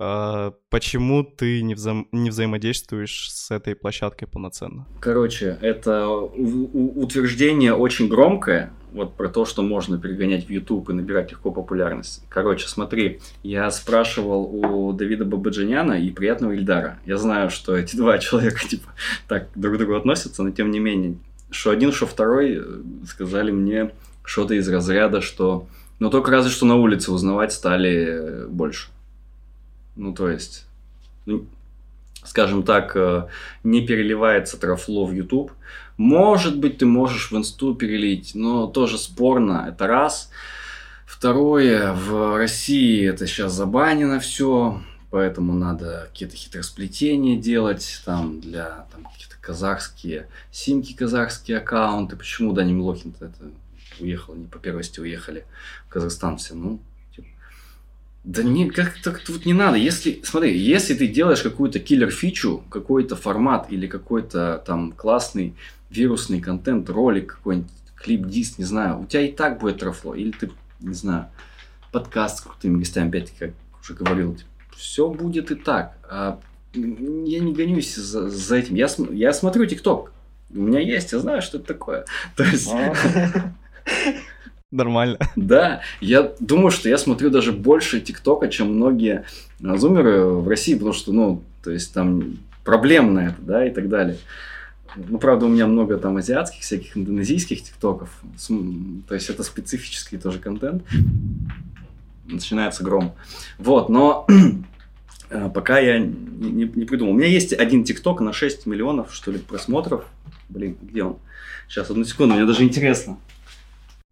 Э, Почему ты не, взаим- не взаимодействуешь с этой площадкой полноценно?
Короче, это утверждение очень громкое, вот про то, что можно перегонять в YouTube и набирать легко популярность. Короче, смотри, я спрашивал у Давида Бабаджаняна и приятного Ильдара. Я знаю, что эти два [laughs] человека, типа, так друг к другу относятся, но тем не менее, что один, что второй э, сказали мне что-то из разряда, что... Ну, только разве что на улице узнавать стали э, больше. Ну, то есть, скажем так, э, не переливается трафло в YouTube. Может быть, ты можешь в инсту перелить, но тоже спорно, это раз. Второе, в России это сейчас забанено все, поэтому надо какие-то хитросплетения делать там для там, казахские симки, казахские аккаунты. Почему Даня Милохин-то это уехал, не по первости уехали в Казахстан все, ну, типа. да не, как так вот не надо. Если, смотри, если ты делаешь какую-то киллер-фичу, какой-то формат или какой-то там классный вирусный контент, ролик какой-нибудь, клип, диск, не знаю, у тебя и так будет трафло. Или ты, не знаю, подкаст с крутыми гостями, опять как уже говорил, типа, все будет и так. А я не гонюсь за, за этим. Я, я смотрю ТикТок. У меня есть, я знаю, что это такое. [laughs] То есть... [laughs]
Нормально.
Да, я думаю, что я смотрю даже больше ТикТока, чем многие а, зумеры в России, потому что, ну, то есть там проблемно это, да, и так далее. Ну, правда, у меня много там азиатских, всяких индонезийских ТикТоков. То есть это специфический тоже контент. Начинается гром. Вот, но а, [clears throat] пока я не, не, не придумал. У меня есть один ТикТок на 6 миллионов, что ли, просмотров. Блин, где он? Сейчас, одну секунду, мне даже интересно.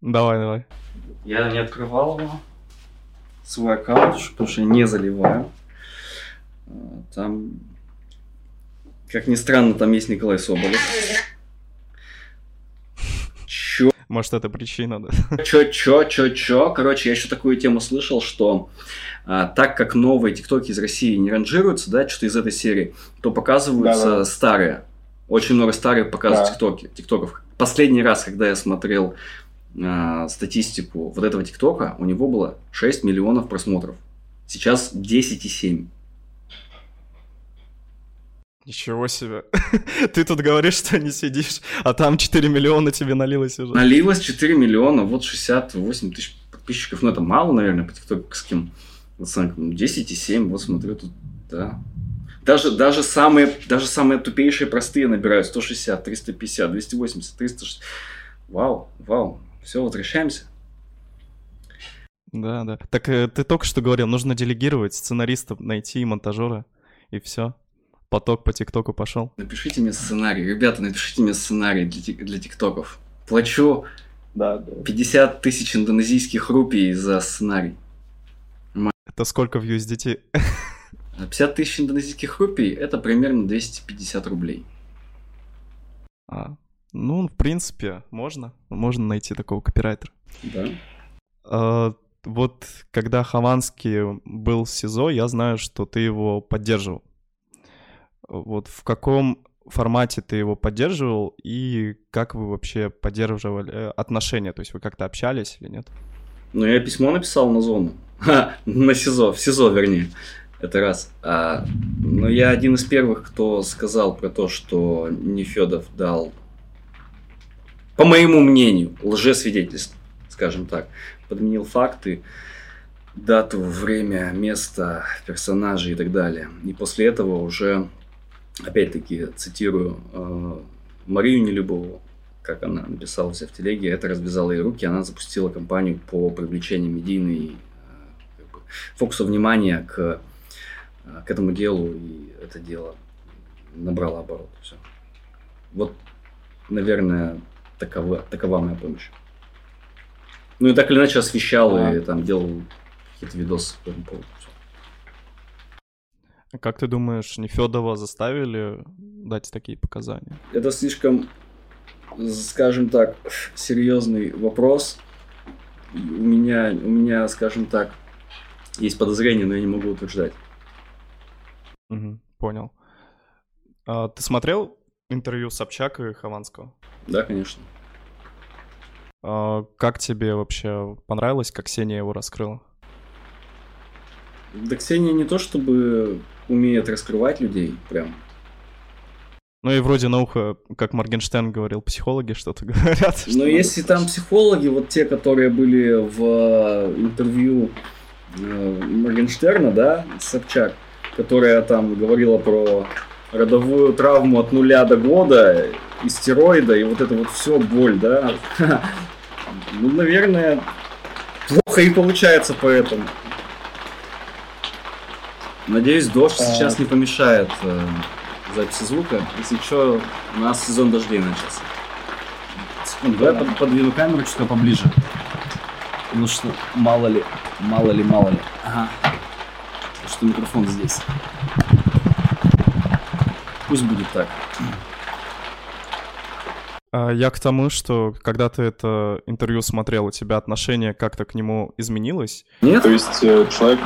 Давай, давай.
Я не открывал его, свой аккаунт, потому что я не заливаю. А, там, как ни странно, там есть Николай Соболев.
Может, это причина, да?
Чё, чё, чё, чё. Короче, я еще такую тему слышал, что а, так как новые тиктоки из России не ранжируются, да, что-то из этой серии, то показываются да, да. старые. Очень много старых показывают да. тиктоки, тиктоков. Последний раз, когда я смотрел э, статистику вот этого ТикТока, у него было 6 миллионов просмотров. Сейчас 10,7.
Ничего себе. [laughs] Ты тут говоришь, что не сидишь, а там 4 миллиона тебе налилось уже.
Налилось 4 миллиона, вот 68 тысяч подписчиков. Ну, это мало, наверное, по тиктокским оценкам. 10,7, вот смотрю тут, да. Даже, даже, самые, даже самые тупейшие простые набирают 160, 350, 280, 360. Вау, вау. Все, возвращаемся.
Да, да. Так э, ты только что говорил, нужно делегировать сценаристов, найти монтажера, и все. Поток по ТикТоку пошел.
Напишите мне сценарий. Ребята, напишите мне сценарий для, для ТикТоков. Плачу да, да. 50 тысяч индонезийских рупий за сценарий.
Это сколько в USDT?
50 тысяч индонезийских рупий – это примерно 250 рублей.
А, ну, в принципе, можно. Можно найти такого копирайтера.
Да.
А, вот когда Хованский был в СИЗО, я знаю, что ты его поддерживал. Вот в каком формате ты его поддерживал и как вы вообще поддерживали э, отношения? То есть вы как-то общались или нет?
Ну, я письмо написал на зону. Ха, на СИЗО, в СИЗО, вернее. Это раз. А, но я один из первых, кто сказал про то, что Нефедов дал по моему мнению, лжесвидетельств, скажем так. Подменил факты, дату, время, место, персонажей и так далее. И после этого уже, опять-таки, цитирую э, Марию Нелюбову, как она написала все в телеге, это развязало ей руки, она запустила кампанию по привлечению медийной э, как бы, фокуса внимания к, э, к этому делу, и это дело набрало оборот. Все. Вот, наверное, такова, такова моя помощь. Ну и так или иначе освещал а. и там делал какие-то видосы по этому поводу.
Как ты думаешь, не Федова заставили дать такие показания?
Это слишком, скажем так, серьезный вопрос. У меня, у меня, скажем так, есть подозрение, но я не могу утверждать.
Угу, понял. А, ты смотрел интервью Собчак и Хованского?
Да, конечно.
А, как тебе вообще понравилось, как Ксения его раскрыла?
Да Ксения не то чтобы умеет раскрывать людей прям.
Ну и вроде на ухо, как Моргенштерн говорил, психологи что-то [laughs] говорят.
Но если там психологи, вот те, которые были в э, интервью э, Моргенштерна, да, Собчак, которая там говорила про родовую травму от нуля до года, и стероида, и вот это вот все боль, да. [laughs] Ну, наверное, плохо и получается поэтому. Надеюсь, дождь а... сейчас не помешает э, записи звука. Если что, у нас сезон дождей начался. Секунду, давай под, подвину камеру чуть поближе. Ну что, мало ли, мало ли, мало ли. Ага. Что микрофон здесь. Пусть будет так.
А я к тому, что когда ты это интервью смотрел, у тебя отношение как-то к нему изменилось?
Нет?
То есть э, человек...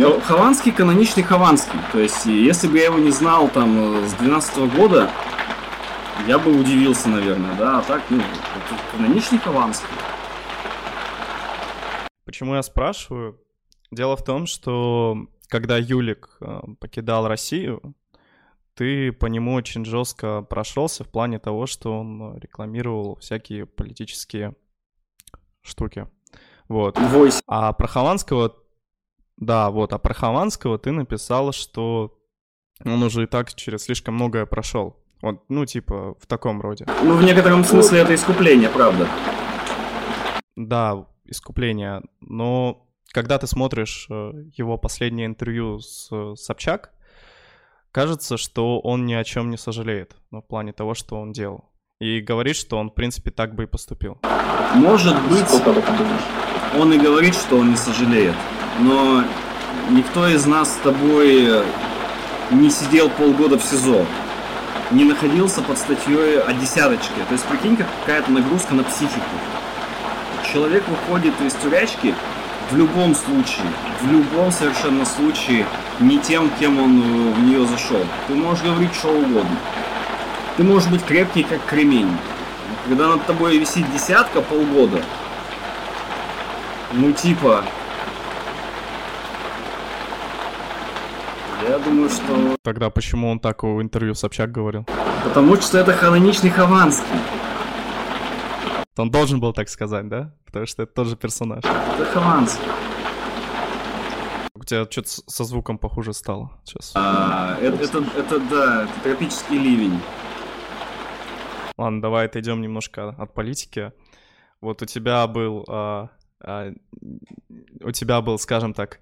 Ну, Хованский каноничный Хованский. То есть, если бы я его не знал там э, с 12 года, я бы удивился, наверное, да, а так, ну, каноничный Хованский.
Почему я спрашиваю? Дело в том, что когда Юлик э, покидал Россию, ты по нему очень жестко прошелся в плане того, что он рекламировал всякие политические штуки. Вот.
Войс.
А про Хованского, да, вот, а про Хованского ты написал, что он уже и так через слишком многое прошел. Вот, ну, типа, в таком роде.
Ну, в некотором смысле это искупление, правда.
Да, искупление. Но когда ты смотришь э, его последнее интервью с э, Собчак, кажется, что он ни о чем не сожалеет, ну, в плане того, что он делал. И говорит, что он, в принципе, так бы и поступил.
Может быть, он и говорит, что он не сожалеет, но никто из нас с тобой не сидел полгода в СИЗО, не находился под статьей о десяточке. То есть, прикинь, как какая-то нагрузка на психику. Человек выходит из тюрячки в любом случае, в любом совершенно случае, не тем, кем он э, в нее зашел. Ты можешь говорить что угодно. Ты можешь быть крепкий, как кремень. Когда над тобой висит десятка полгода, ну типа... Я думаю, что...
Тогда почему он так в интервью Собчак говорил?
Потому что это каноничный Хованский.
Он должен был так сказать, да? Потому что это тот же персонаж.
Это Хованский.
У тебя что-то со звуком похуже стало сейчас.
А, это, это, это, да, это тропический ливень.
Ладно, давай отойдем немножко от политики. Вот у тебя был, а, а, у тебя был, скажем так,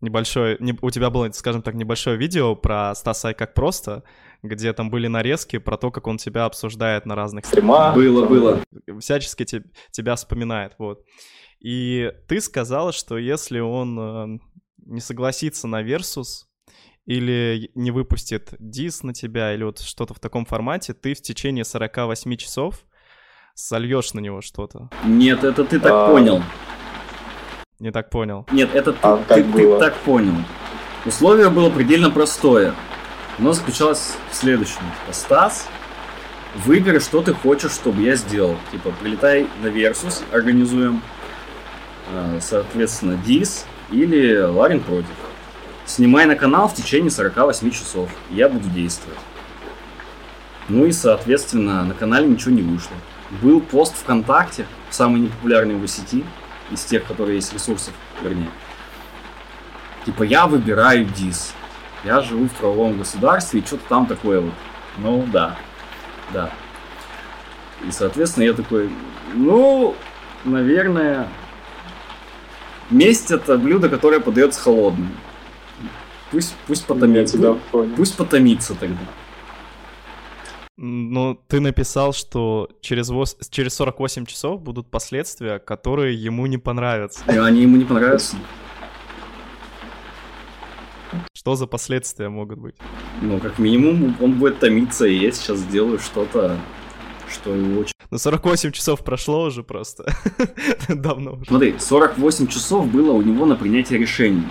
небольшое, не, у тебя было, скажем так, небольшое видео про Стаса и как просто, где там были нарезки про то, как он тебя обсуждает на разных
Стрима.
Было, было.
всячески те- тебя вспоминает, вот. И ты сказала, что если он э, не согласится на Versus или не выпустит дис на тебя, или вот что-то в таком формате, ты в течение 48 часов сольешь на него что-то.
Нет, это ты так
А.
понял.
Не так понял.
Нет, это ты,
А
ты-
как
ты
было?
так понял. Условие было предельно простое. Оно заключалось в следующем. Стас, выбери, что ты хочешь, чтобы я сделал. Типа, прилетай на Versus, организуем, э, соответственно, Дис или Ларин против. Снимай на канал в течение 48 часов. Я буду действовать. Ну и, соответственно, на канале ничего не вышло. Был пост ВКонтакте, самый непопулярный в сети, из тех, которые есть ресурсов, вернее. Типа, я выбираю ДИС. Я живу в правовом государстве, и что-то там такое вот. Ну, да. Да. И, соответственно, я такой, ну, наверное, месть это блюдо, которое подается холодным. Пусть, пусть потомится.
понял.
Пусть потомится тогда.
Ну, ты написал, что через, вос- через 48 часов будут последствия, которые ему не понравятся.
И они ему не понравятся.
Что за последствия могут быть?
Ну, как минимум, он будет томиться, и я сейчас сделаю что-то, что его очень...
Ну, 48 часов прошло уже просто. [laughs] Давно уже.
Смотри, 48 часов было у него на принятие решений.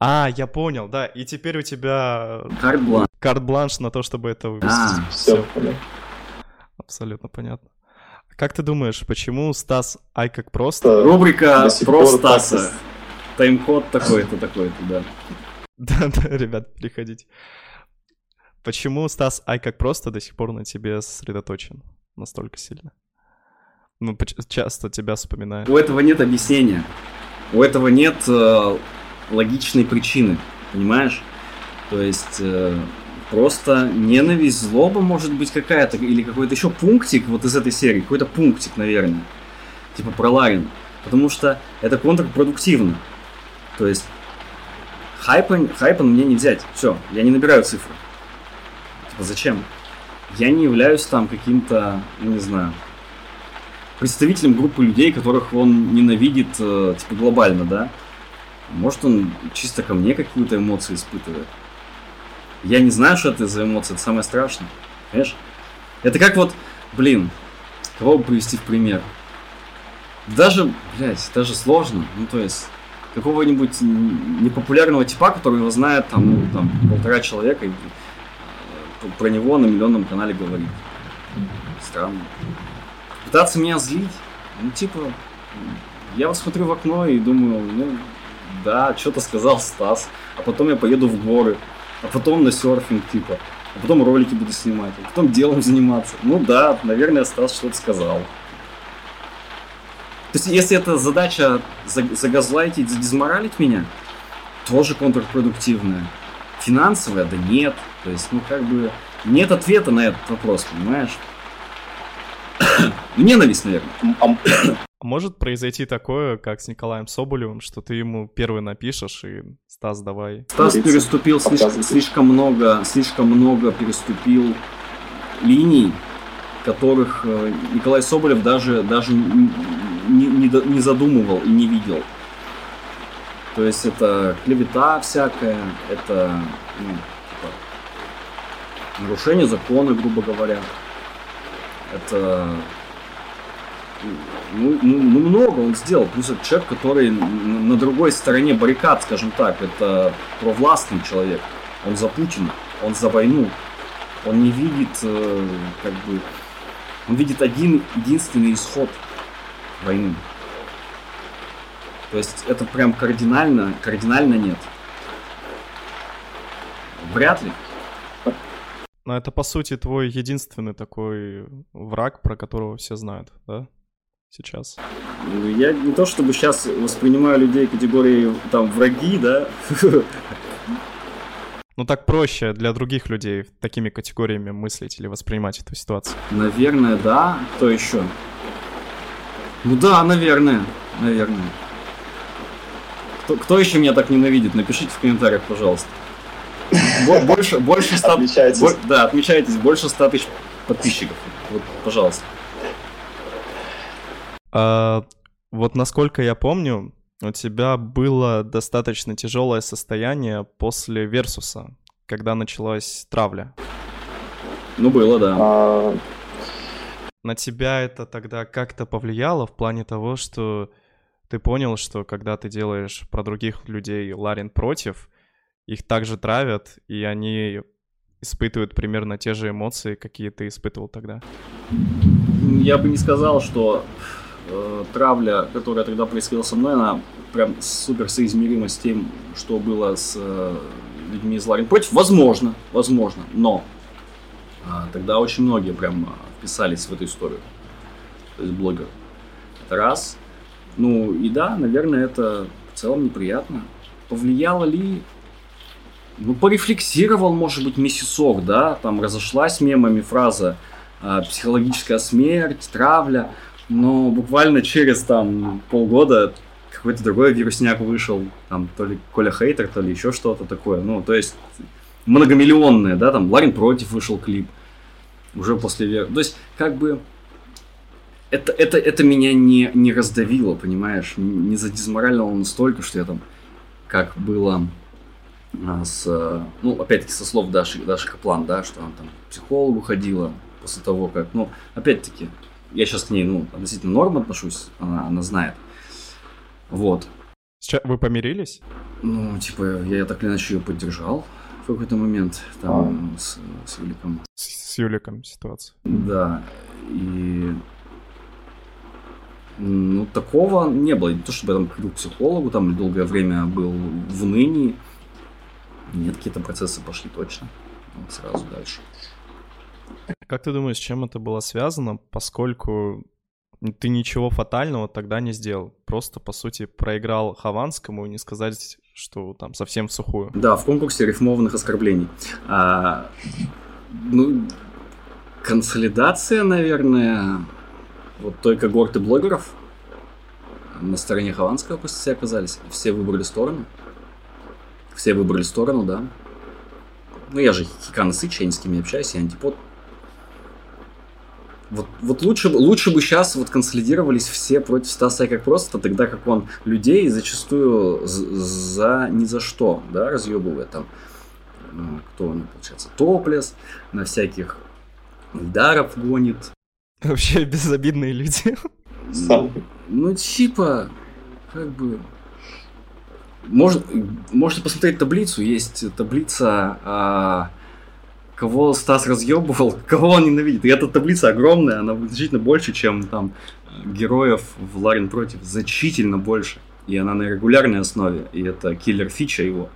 А, я понял, да. И теперь у тебя
Карт-бланш.
карт-бланш на то, чтобы это вывести.
А,
Все, понял.
Абсолютно понятно. Как ты думаешь, почему Стас Ай как просто?
Э,
Рубрика про Стаса.
так
Тайм-код такой-то, такой-то, да. [laughs]
Да, да, ребят, приходите. Почему Стас Ай как просто до сих пор на тебе сосредоточен настолько сильно? Ну, часто тебя вспоминает.
У этого нет объяснения. У этого нет логичной причины, понимаешь? То есть э, просто ненависть, злоба может быть какая-то, или какой-то еще пунктик вот из этой серии, какой-то пунктик, наверное, типа про Ларин. Потому что это контрпродуктивно. То есть хайпа, хайпа мне не взять. Все, я не набираю цифры. Типа зачем? Я не являюсь там каким-то, ну, не знаю, представителем группы людей, которых он ненавидит, э, типа, глобально, да? Может, он чисто ко мне какую-то эмоцию испытывает. Я не знаю, что это за эмоции, это самое страшное. Понимаешь? Это как вот Блин, кого бы привести в пример? Даже, блядь, даже сложно. Ну, то есть, какого-нибудь непопулярного типа, который его знает там, ну, там полтора человека, и э, про него на миллионном канале говорит. Странно. Пытаться меня злить? Ну, типа, я вот смотрю в окно и думаю, ну, да, что-то сказал Стас, а потом я поеду в горы, а потом на серфинг, типа, а потом ролики буду снимать, а потом делом заниматься. Ну да, наверное, Стас что-то сказал. То есть, если это задача загазлайтить, задизморалить меня, тоже контрпродуктивная. Финансовая, да нет. То есть, ну, как бы, нет ответа на этот вопрос, понимаешь? [coughs] Ненависть, наверное.
Может произойти такое, как с Николаем Соболевым, что ты ему первый напишешь и Стас, давай.
Стас переступил слишком, слишком много, слишком много переступил линий, которых э, Николай Соболев даже, даже не, не, не задумывал и не видел. То есть это клевета всякая, это ну, типа, нарушение закона, грубо говоря. Это ну, ну, ну, много он сделал. Плюс это человек, который на другой стороне баррикад, скажем так, это провластный человек. Он за Путина, он за войну. Он не видит, э, как бы, он видит один единственный исход войны. То есть это прям кардинально, кардинально нет. Вряд ли.
Но это, по сути, твой единственный такой враг, про которого все знают, да? сейчас?
Ну, я не то чтобы сейчас воспринимаю людей категории там враги, да. [laughs]
Ну так проще для других людей такими категориями мыслить или воспринимать эту ситуацию.
Наверное, да. Кто еще? Ну да, наверное. Наверное. Кто, кто еще меня так ненавидит? Напишите в комментариях, пожалуйста. Больше, больше 100... Отмечайтесь. Да, отмечайтесь. Больше 100 тысяч подписчиков. Вот, пожалуйста.
А, вот насколько я помню, у тебя было достаточно тяжелое состояние после Версуса, когда началась травля.
Ну, было, да. А...
На тебя это тогда как-то повлияло в плане того, что ты понял, что когда ты делаешь про других людей Ларин против, их также травят, и они испытывают примерно те же эмоции, какие ты испытывал тогда?
Я бы не сказал, что э, травля, которая тогда происходила со мной, она прям супер соизмерима с тем, что было с э, людьми из Ларин против. Возможно, возможно, но э, тогда очень многие прям вписались в эту историю. То есть блогер. Это раз. Ну и да, наверное, это в целом неприятно. Повлияло ли ну, порефлексировал, может быть, месяцок, да, там разошлась мемами фраза э, психологическая смерть, травля. Но буквально через там полгода какой-то другой вирусняк вышел, там то ли Коля Хейтер, то ли еще что-то такое. Ну, то есть многомиллионные, да, там Ларин против вышел клип уже после вер. То есть, как бы, это, это, это меня не, не раздавило, понимаешь, не задизморалило настолько, что я там, как было а, с, ну, опять-таки, со слов Даши, Даши Каплан, да, что она там к психологу ходила после того, как, ну, опять-таки, я сейчас к ней, ну, относительно норм отношусь, она, она знает. Вот.
Сейчас вы помирились?
Ну, типа, я так или иначе ее поддержал в какой-то момент там а. с, с Юликом.
С, с Юликом ситуация.
Да. И ну, такого не было. Не то, чтобы я там ходил к психологу, там долгое время был в ныне. Нет, какие-то процессы пошли точно. Вот сразу дальше.
Как ты думаешь, с чем это было связано, поскольку ты ничего фатального тогда не сделал? Просто, по сути, проиграл Хованскому, не сказать, что там совсем в сухую.
Да, в конкурсе рифмованных оскорблений. А, ну, консолидация, наверное, вот той когорты блогеров на стороне Хованского после себя оказались. Все выбрали сторону. Все выбрали сторону, да. Ну, я же Хикана Сыч, я ни с кем не общаюсь, я антипод. Вот, вот лучше, лучше бы сейчас вот консолидировались все против Стаса как просто, тогда как он людей зачастую за ни за что, да, разъебывает там, ну, кто он, получается, топлес, на всяких Даров гонит,
Вообще безобидные люди.
Сам.
Ну, типа, как бы... Может, можете посмотреть таблицу. Есть таблица, а, кого Стас разъебывал, [laughs] кого он ненавидит. И эта таблица огромная, она значительно больше, чем там героев в Ларин против. Значительно больше. И она на регулярной основе. И это киллер фича его.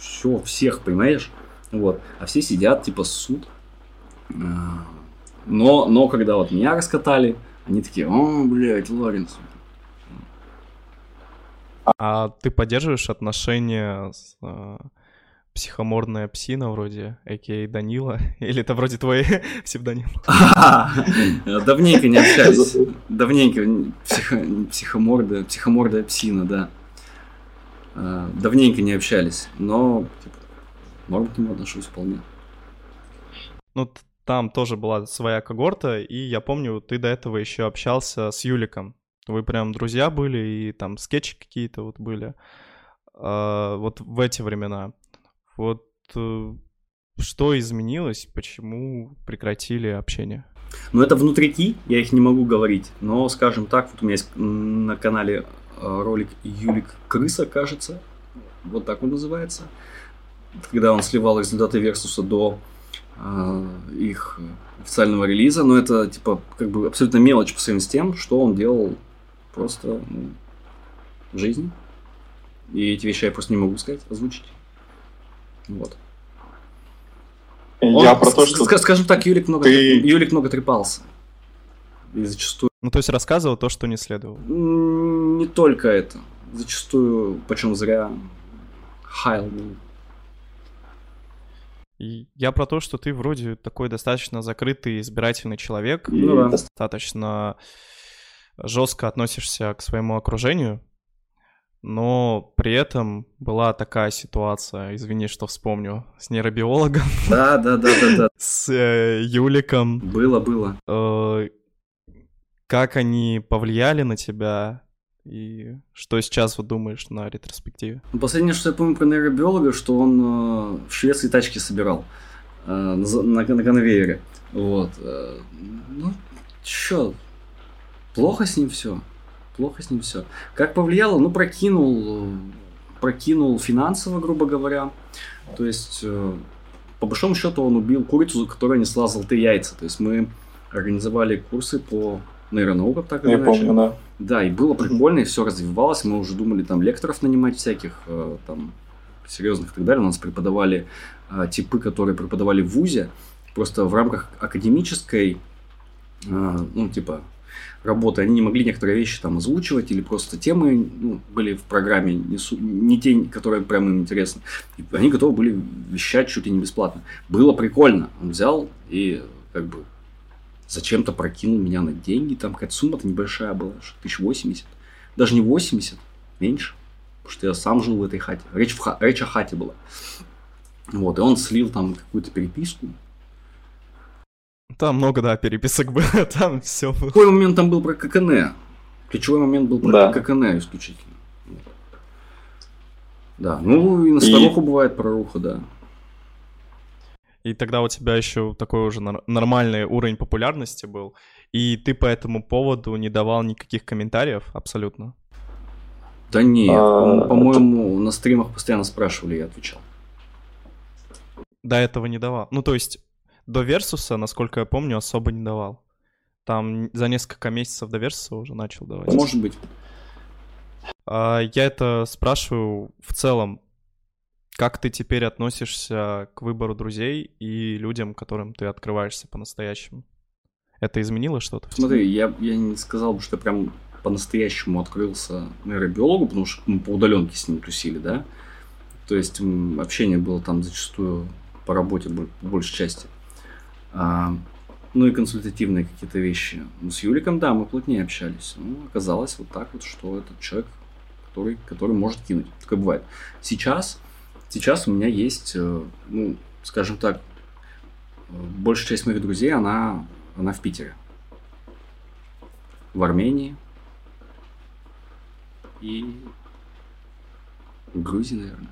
Все, всех, понимаешь? Вот. А все сидят, типа, суд. А, Но, но когда вот меня раскатали, они такие, о, блядь, Ларинс.
А ты поддерживаешь отношения с э, психоморная псина вроде, а.к.а. Данила? [laughs] Или это вроде твой [laughs] псевдоним? [laughs]
Давненько не общались. Давненько психо- психоморда, психомордая псина, да. А, Давненько не общались, но типа, норм к нему отношусь вполне.
Ну, там тоже была своя когорта, и я помню, ты до этого еще общался с Юликом. Вы прям друзья были, и там скетчи какие-то вот были. А, вот в эти времена. Вот э, что изменилось, почему прекратили общение?
Но это внутрики, я их не могу говорить. Но, скажем так, вот у меня есть на канале э, ролик Юлик Крыса, кажется. Вот так он называется. Когда он сливал результаты Версуса до э, их официального релиза. Но это, типа, как бы абсолютно мелочь по сравнению с тем, что он делал просто ну, в жизни. И эти вещи я просто не могу сказать, озвучить. Вот.
Я
Он,
про то, что
ска- Скажем так, Юлик много,
ты-
Юлик много трепался. И зачастую
Ну, то есть рассказывал то, что не следовало.
Не только это. Зачастую, почем зря, хайл был.
И я про то, что ты вроде такой достаточно закрытый, избирательный человек,
и
Ну да.
достаточно жестко относишься к своему окружению, но при этом была такая ситуация, извини, что вспомню, с нейробиологом,
Да, да, да, да, да. [laughs]
с э, Юликом.
Было, было.
Э, как они повлияли на тебя и что сейчас вот думаешь на ретроспективе?
Последнее, что я помню про нейробиолога, что он э, в Швеции тачки собирал э, на, на, на конвейере. Вот. э, ну, чё, плохо с ним все. Плохо с ним все. Как повлияло? Ну, прокинул, прокинул финансово, грубо говоря. То есть, э, по большому счету, он убил курицу, которая несла золотые яйца. То есть, мы организовали курсы по нейронаукам, так или
Я
иначе.
помню, да.
Да, и было прикольно, и все развивалось. Мы уже думали там лекторов нанимать всяких, э, там, серьезных и так далее. У нас преподавали э, типы, которые преподавали в ВУЗе. Просто в рамках академической, ну, типа, работы, они не могли некоторые вещи там озвучивать, или просто темы ну, были в программе не, су- не те, которые прям им интересны. И они готовы были вещать чуть ли не бесплатно. Было прикольно. Он взял и как бы зачем-то прокинул меня на деньги. Там какая-то сумма-то небольшая была, что, тысяч восемьдесят. Даже не 80, меньше. Потому что я сам жил в этой хате. Речь, в ха- речь о хате была. Вот, и он слил там какую-то переписку.
Там много, да, переписок было, [laughs] там все было.
Какой момент там был про ККН? Ключевой момент был про
Да.
ККН исключительно. Да, ну и на старуху бывает проруха, да.
И тогда у тебя еще такой уже нормальный уровень популярности был, и ты по этому поводу не давал никаких комментариев абсолютно.
Да нет,
А,
по- по-моему, на стримах постоянно спрашивали, я отвечал.
До этого не давал. Ну, то есть до Версуса, насколько я помню, особо не давал. Там за несколько месяцев до Версуса уже начал давать.
Может быть.
А, я это спрашиваю в целом. Как ты теперь относишься к выбору друзей и людям, которым ты открываешься по-настоящему? Это изменило что-то? в?
Смотри, я, я не сказал бы, что я прям по-настоящему открылся нейробиологу, потому что мы по удаленке с ним тусили, да. То есть общение было там зачастую по работе бо- по большей части. А, ну и консультативные какие-то вещи. Ну, с Юликом, да, мы плотнее общались. Ну, оказалось вот так вот, что этот человек, который, который может кинуть. Такое бывает. Сейчас, сейчас у меня есть, э, ну, скажем так, э, большая часть моих друзей, она, она в Питере. В Армении. И в Грузии, наверное.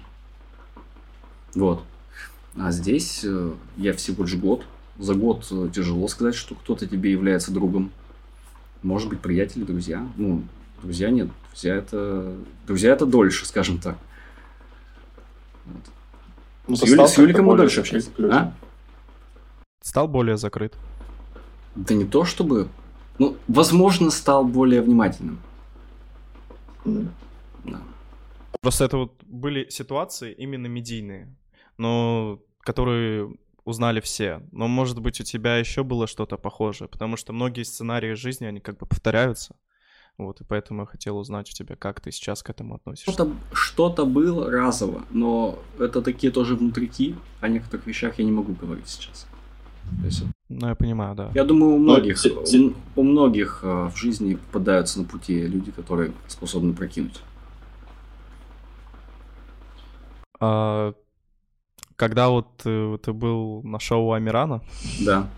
Вот. А здесь э, я всего лишь год За год э, тяжело сказать, что кто-то тебе является другом. Может быть, приятели, друзья. Ну, друзья нет. Друзья это... Друзья это дольше, скажем так.
Ну,
С, Юли- с Юликом мы дольше
людям?
А?
Стал более закрыт.
Да не то чтобы... Ну, возможно, стал более внимательным.
М.
Да.
Просто это вот были ситуации именно медийные, но которые узнали все. Но, может быть, у тебя еще было что-то похожее, потому что многие сценарии жизни, они как бы повторяются. Вот, и поэтому я хотел узнать у тебя, как ты сейчас к этому относишься.
Что-то, что-то было разово, но это такие тоже внутрики. О некоторых вещах я не могу говорить сейчас. То есть,
Ну, я понимаю, да.
я думаю, у многих,
те- те-
у, у многих э, в жизни попадаются на пути люди, которые способны прокинуть.
А, когда вот э, ты был на шоу Амирана,
Да.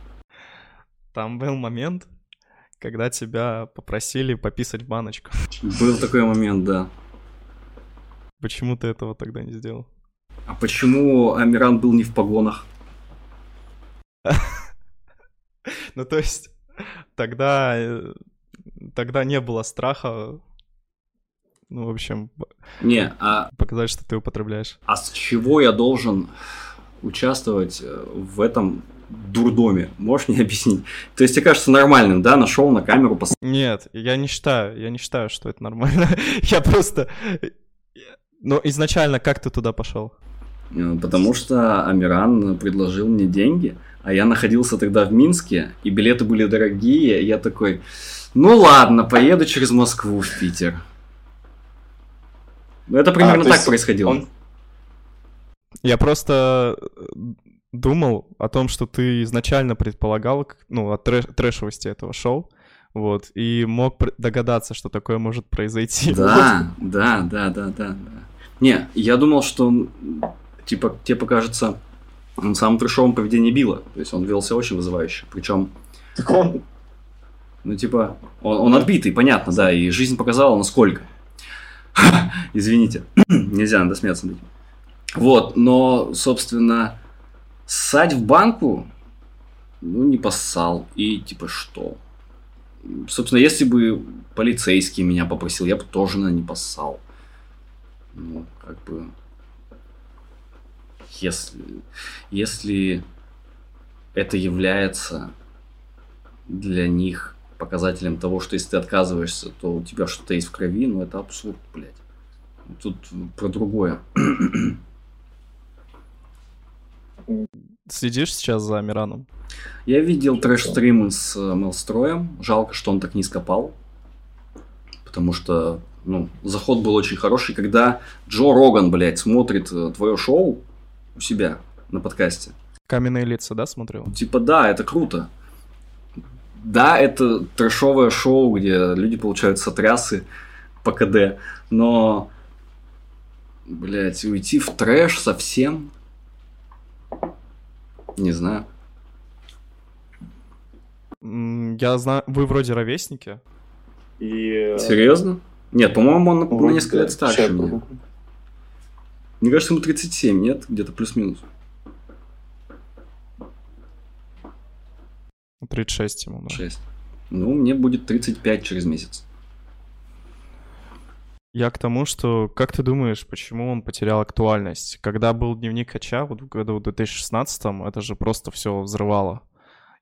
там был момент, когда тебя попросили пописать в баночку.
Был такой момент, да.
Почему ты этого тогда не сделал?
А почему Амиран был не в погонах? [laughs]
Ну, то есть, тогда, э, тогда не было страха, ну, в общем,
Не, а,
показать, что ты употребляешь.
а с чего я должен участвовать э, в этом дурдоме? Можешь мне [laughs] объяснить? То есть тебе кажется нормальным, да, нашел на камеру, пос-
Нет, я не считаю, я не считаю, что это нормально. [laughs] Я просто... Но изначально как ты туда пошел?
Э, Потому что Амиран предложил мне деньги, а я находился тогда в Минске, и билеты были дорогие, и я такой, ну ладно, поеду через Москву в Питер. Ну, это примерно
А,
так
есть
происходило.
Он,
Я просто э, думал о том, что ты изначально предполагал, ну, о трэш- трэшевости этого шоу, вот, и мог пр- догадаться, что такое может произойти.
Да, да, да, да, да, да. Не, я думал, что он, типа, тебе покажется он самым трешовым поведение Билла. То есть он велся очень вызывающе. Причем,
так он,
ну, типа, он, он отбитый, понятно, да, и жизнь показала, насколько. [laughs] Извините, [clears throat] нельзя, надо смеяться над этим. Вот, но, собственно, ссать в банку, ну, не поссал. И, типа, что? Собственно, если бы полицейский меня попросил, я бы тоже, наверное, не поссал. Ну, как бы... Если, если это является для них показателем того, что если ты отказываешься, то у тебя что-то есть в крови, ну это абсурд, блядь. Тут про другое.
Следишь сейчас за Амираном?
Я видел трэш-стримы с э, Мелстроем. Жалко, что он так низко пал. Потому что, ну, заход был очень хороший. Когда Джо Роган, блядь, смотрит э, твое шоу у себя на подкасте.
Каменные лица, да, смотрел?
Типа, да, это круто. Да, это трэшовое шоу, где люди получают сотрясы по КД. Но, блядь, уйти в трэш совсем... Не знаю.
Я знаю, вы вроде ровесники.
и... э,
Серьезно? Нет, по-моему, он на, на
вроде
несколько лет старше меня. Мне кажется, ему 37, нет? Где-то плюс-минус.
36 ему, да.
6. Ну, мне будет 35 через месяц.
Я к тому, что, как ты думаешь, почему он потерял актуальность? Когда был дневник Хача, вот в году 2016 это же просто все взрывало.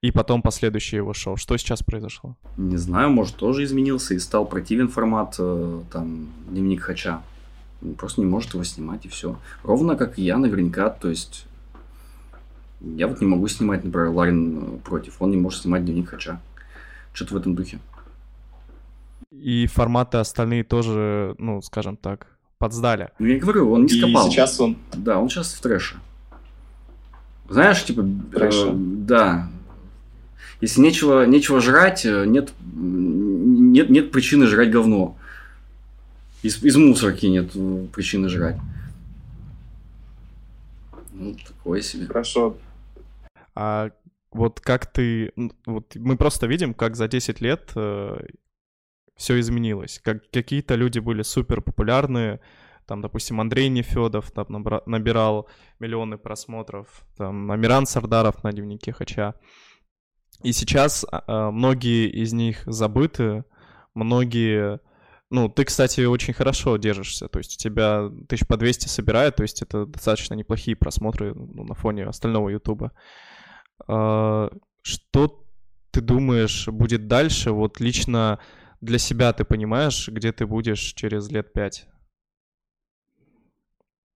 И потом последующее его шоу. Что сейчас произошло?
Не знаю, может, тоже изменился и стал противен формат, э, там, дневник Хача. Он просто не может его снимать, и все. Ровно как и я, наверняка, то есть... Я вот не могу снимать, например, Ларин э, против. Он не может снимать дневник Хача. Что-то в этом духе.
И форматы остальные тоже, ну, скажем так, подсдали.
Ну, я говорю, он не
И
скопал.
сейчас он...
Да, он сейчас в трэше. Знаешь, типа,
Трэше?
э, да. Если нечего, нечего жрать, э, нет, нет, нет причины жрать говно. Из, из мусорки нет э, причины жрать. Ну, такое себе.
Хорошо.
А вот как ты... Вот мы просто видим, как за 10 лет все изменилось. Как какие-то люди были супер популярные, Там, допустим, Андрей Нефедов там набра- набирал миллионы просмотров, там Амиран Сардаров на дневнике Хача. И сейчас а, многие из них забыты, многие... Ну, ты, кстати, очень хорошо держишься, то есть у тебя тысяч по 200 собирает, то есть это достаточно неплохие просмотры ну, на фоне остального Ютуба. А, что ты думаешь будет дальше? Вот лично для себя ты понимаешь, где ты будешь через лет пять?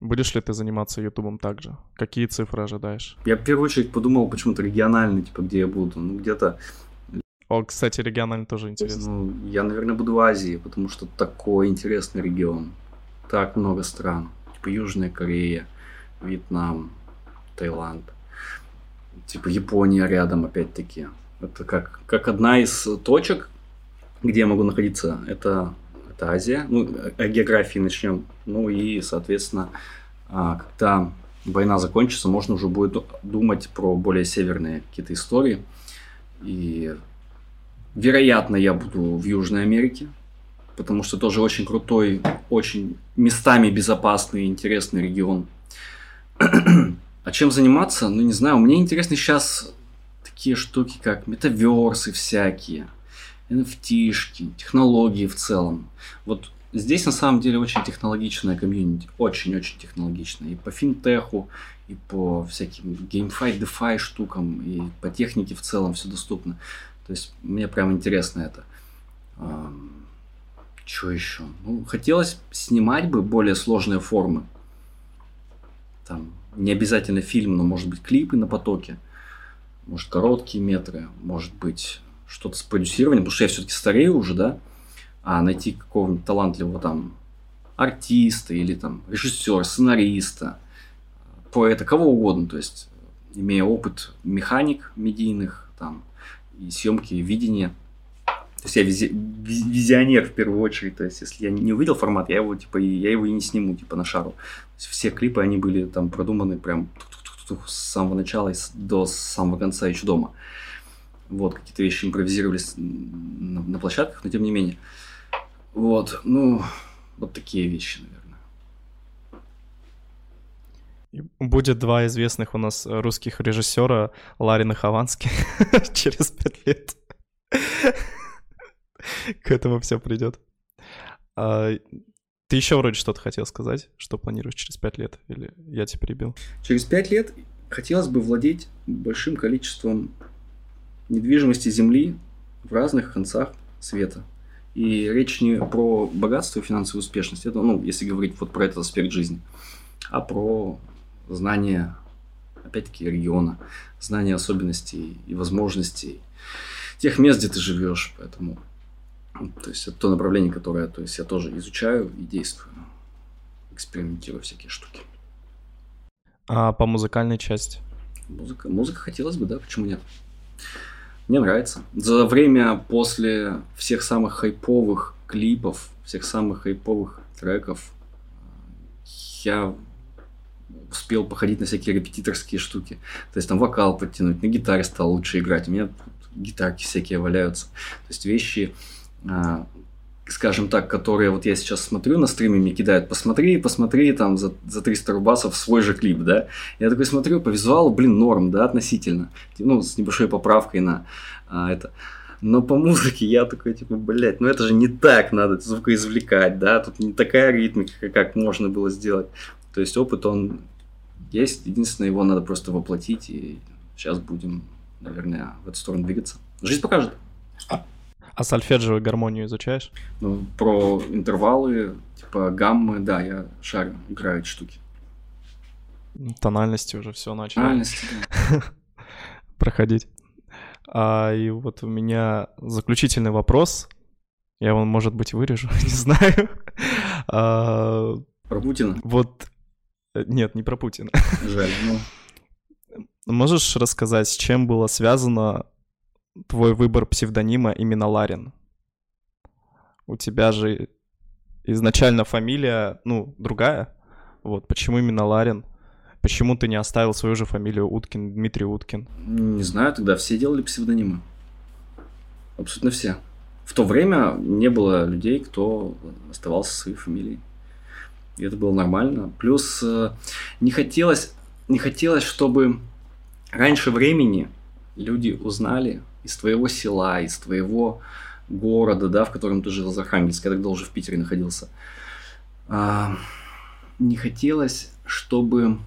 Будешь ли ты заниматься Ютубом также? Какие цифры ожидаешь?
Я в первую очередь подумал почему-то региональный, типа, где я буду. Ну, где-то...
О, кстати, региональный тоже интересно.
Ну, я, наверное, буду в Азии, потому что такой интересный регион. Так много стран. Типа Южная Корея, Вьетнам, Таиланд. Типа Япония рядом, опять-таки. Это как, как одна из точек, где я могу находиться. Это это Азия. Ну, о географии начнем. Ну и, соответственно, а, когда война закончится, можно уже будет думать про более северные какие-то истории. И, вероятно, я буду в Южной Америке, потому что тоже очень крутой, очень местами безопасный, интересный регион. [clears throat] а чем заниматься? Ну, не знаю, мне интересны сейчас такие штуки, как метаверсы всякие – NFT, технологии в целом. Вот здесь на самом деле очень технологичная комьюнити, очень-очень технологичная. И по финтеху, и по всяким GameFi, DeFi штукам, и по технике в целом все доступно. То есть мне прям интересно это. Что еще? Ну, хотелось снимать бы более сложные формы. Там не обязательно фильм, но может быть клипы на потоке. Может короткие метры, может быть что-то с продюсированием, потому что я все-таки старею уже, да, а найти какого-нибудь талантливого там артиста или там режиссера, сценариста, поэта, кого угодно, то есть имея опыт механик медийных, там, и съемки, и видения. То есть я визи, визионер в первую очередь. То есть, если я не увидел формат, я его типа я его и не сниму, типа на шару. все клипы, они были там продуманы прям с самого начала до самого конца еще дома. Вот, какие-то вещи импровизировались на, на площадках, но тем не менее. Вот, ну, вот такие вещи, наверное.
Будет два известных у нас русских режиссера, Ларин и Хованский, [laughs] через пять лет. [laughs] К этому все придет. А, ты еще вроде что-то хотел сказать, что планируешь через пять лет, или я тебя перебил?
Через пять лет хотелось бы владеть большим количеством недвижимости Земли в разных концах света. И речь не про богатство и финансовую успешность, это, ну, если говорить вот про этот аспект жизни, а про знание, опять-таки, региона, знание особенностей и возможностей тех мест, где ты живешь. Поэтому, то есть, это то направление, которое то есть, я тоже изучаю и действую, экспериментирую всякие штуки.
А по музыкальной части?
Музыка, музыка хотелось бы, да, почему нет? Мне нравится. За время после всех самых хайповых клипов, всех самых хайповых треков, я успел походить на всякие репетиторские штуки. То есть там вокал подтянуть, на гитаре стал лучше играть. У меня гитарки всякие валяются. То есть вещи, скажем так, которые вот я сейчас смотрю на стриме, мне кидают, посмотри, посмотри там за, за 300 рубасов свой же клип, да. Я такой смотрю, по визуалу, блин, норм, да, относительно. Ну, с небольшой поправкой на а, это. Но по музыке я такой, типа, блядь, ну это же не так надо звукоизвлекать, да, тут не такая ритмика, как можно было сделать. То есть опыт, он есть, единственное, его надо просто воплотить, и сейчас будем, наверное, в эту сторону двигаться. Жизнь покажет.
А сольфеджио гармонию изучаешь?
Ну, про интервалы, типа гаммы, да, я шарю, играю эти штуки.
Тональности уже все начали.
Тональности,
да. [laughs] Проходить. А, и вот у меня заключительный вопрос. Я его, может быть, вырежу, [laughs] не знаю.
А, про Путина?
Вот, э, нет, не про Путина.
Жаль, ну.
Можешь рассказать, с чем было связано твой выбор псевдонима именно Ларин? У тебя же изначально фамилия, ну, другая. Вот, почему именно Ларин? Почему ты не оставил свою же фамилию Уткин, Дмитрий Уткин?
Не знаю, тогда все делали псевдонимы. Абсолютно все. В то время не было людей, кто оставался своей фамилией. И это было нормально. Плюс э, не хотелось, не хотелось, чтобы раньше времени люди узнали из твоего села, из твоего города, да, в котором ты жил, Архангельск, я тогда уже в Питере находился. А, не хотелось, чтобы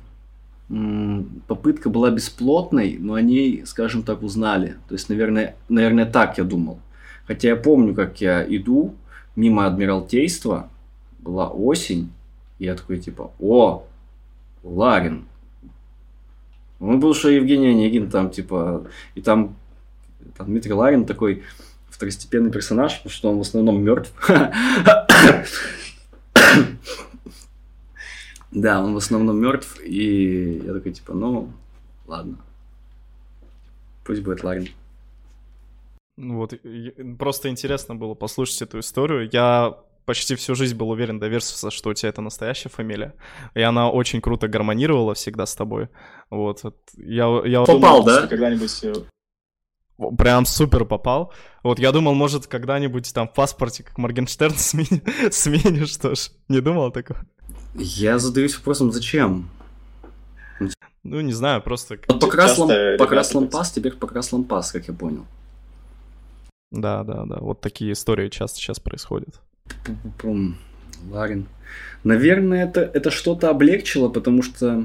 попытка была бесплотной, но о ней, скажем так, узнали. То есть, наверное, наверное, так я думал. Хотя я помню, как я иду мимо Адмиралтейства, была осень, и я такой типа, о, Ларин. Он был что Евгений Онегин там, типа, и там, там Дмитрий Ларин такой второстепенный персонаж, потому что он в основном мертв. Да, он в основном мертв, и я такой, типа, ну, ладно. Пусть будет Ларин.
Ну вот, просто интересно было послушать эту историю. Я почти всю жизнь был уверен, доверился, что у тебя это настоящая фамилия. И она очень круто гармонировала всегда с тобой. Вот. Я, я
Попал, думал, да?
Когда-нибудь э, прям супер попал. Вот я думал, может, когда-нибудь там в паспорте, как Моргенштерн, [laughs] смени... сменишь, что ж. Не думал такого?
Я задаюсь вопросом, зачем?
Ну, не знаю, просто...
Вот покрас, лам... покрас лампас, теперь покрас лампас, как я понял.
Да, да, да. Вот такие истории часто сейчас происходят.
Ларин. Наверное, это, это что-то облегчило, потому что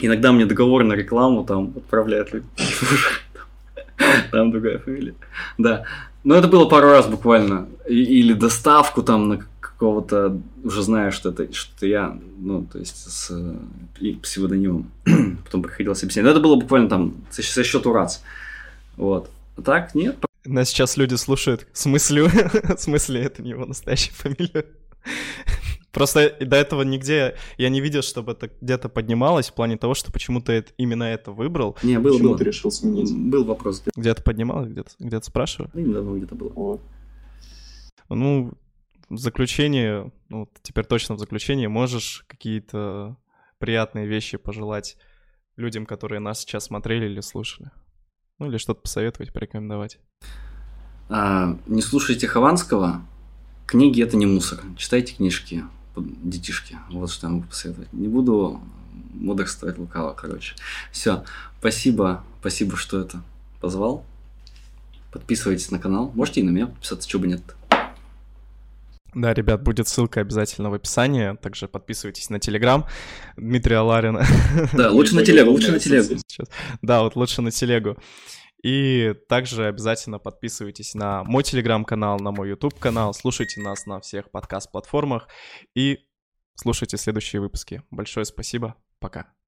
иногда мне договор на рекламу там отправляют люди. [laughs] [laughs] Там другая фамилия. Да. Но это было пару раз буквально. Или доставку там на какого-то, уже знаю, что это, что это я, ну, то есть с и псевдонимом. [clears throat] Потом приходилось объяснять. Но это было буквально там со, со счету раз. Вот. А так, нет.
Нас сейчас люди слушают. В смысле, [laughs] в смысле, это не его настоящая фамилия. Просто до этого нигде я не видел, чтобы это где-то поднималось в плане того, что почему ты это, именно это выбрал.
Не, был,
почему
был. ты решил сменить? Был вопрос.
Где-то поднималось, где-то где спрашиваю?
Именно где-то было. Вот.
Ну, в заключение, ну, теперь точно в заключение, можешь какие-то приятные вещи пожелать людям, которые нас сейчас смотрели или слушали? Ну, или что-то посоветовать, порекомендовать?
А, не слушайте Хованского. Книги — это не мусор. Читайте книжки, детишки. Вот что я могу посоветовать. Не буду мудрствовать лукаво, короче. Все. Спасибо, спасибо, что это позвал. Подписывайтесь на канал. Можете и на меня подписаться, чего бы нет.
Да, ребят, будет ссылка обязательно в описании. Также подписывайтесь на Телеграм Дмитрия Ларина.
Да, лучше на телегу, лучше на телегу.
Да, вот лучше на телегу. И также обязательно подписывайтесь на мой телеграм-канал, на мой YouTube канал, слушайте нас на всех подкаст-платформах и слушайте следующие выпуски. Большое спасибо, пока.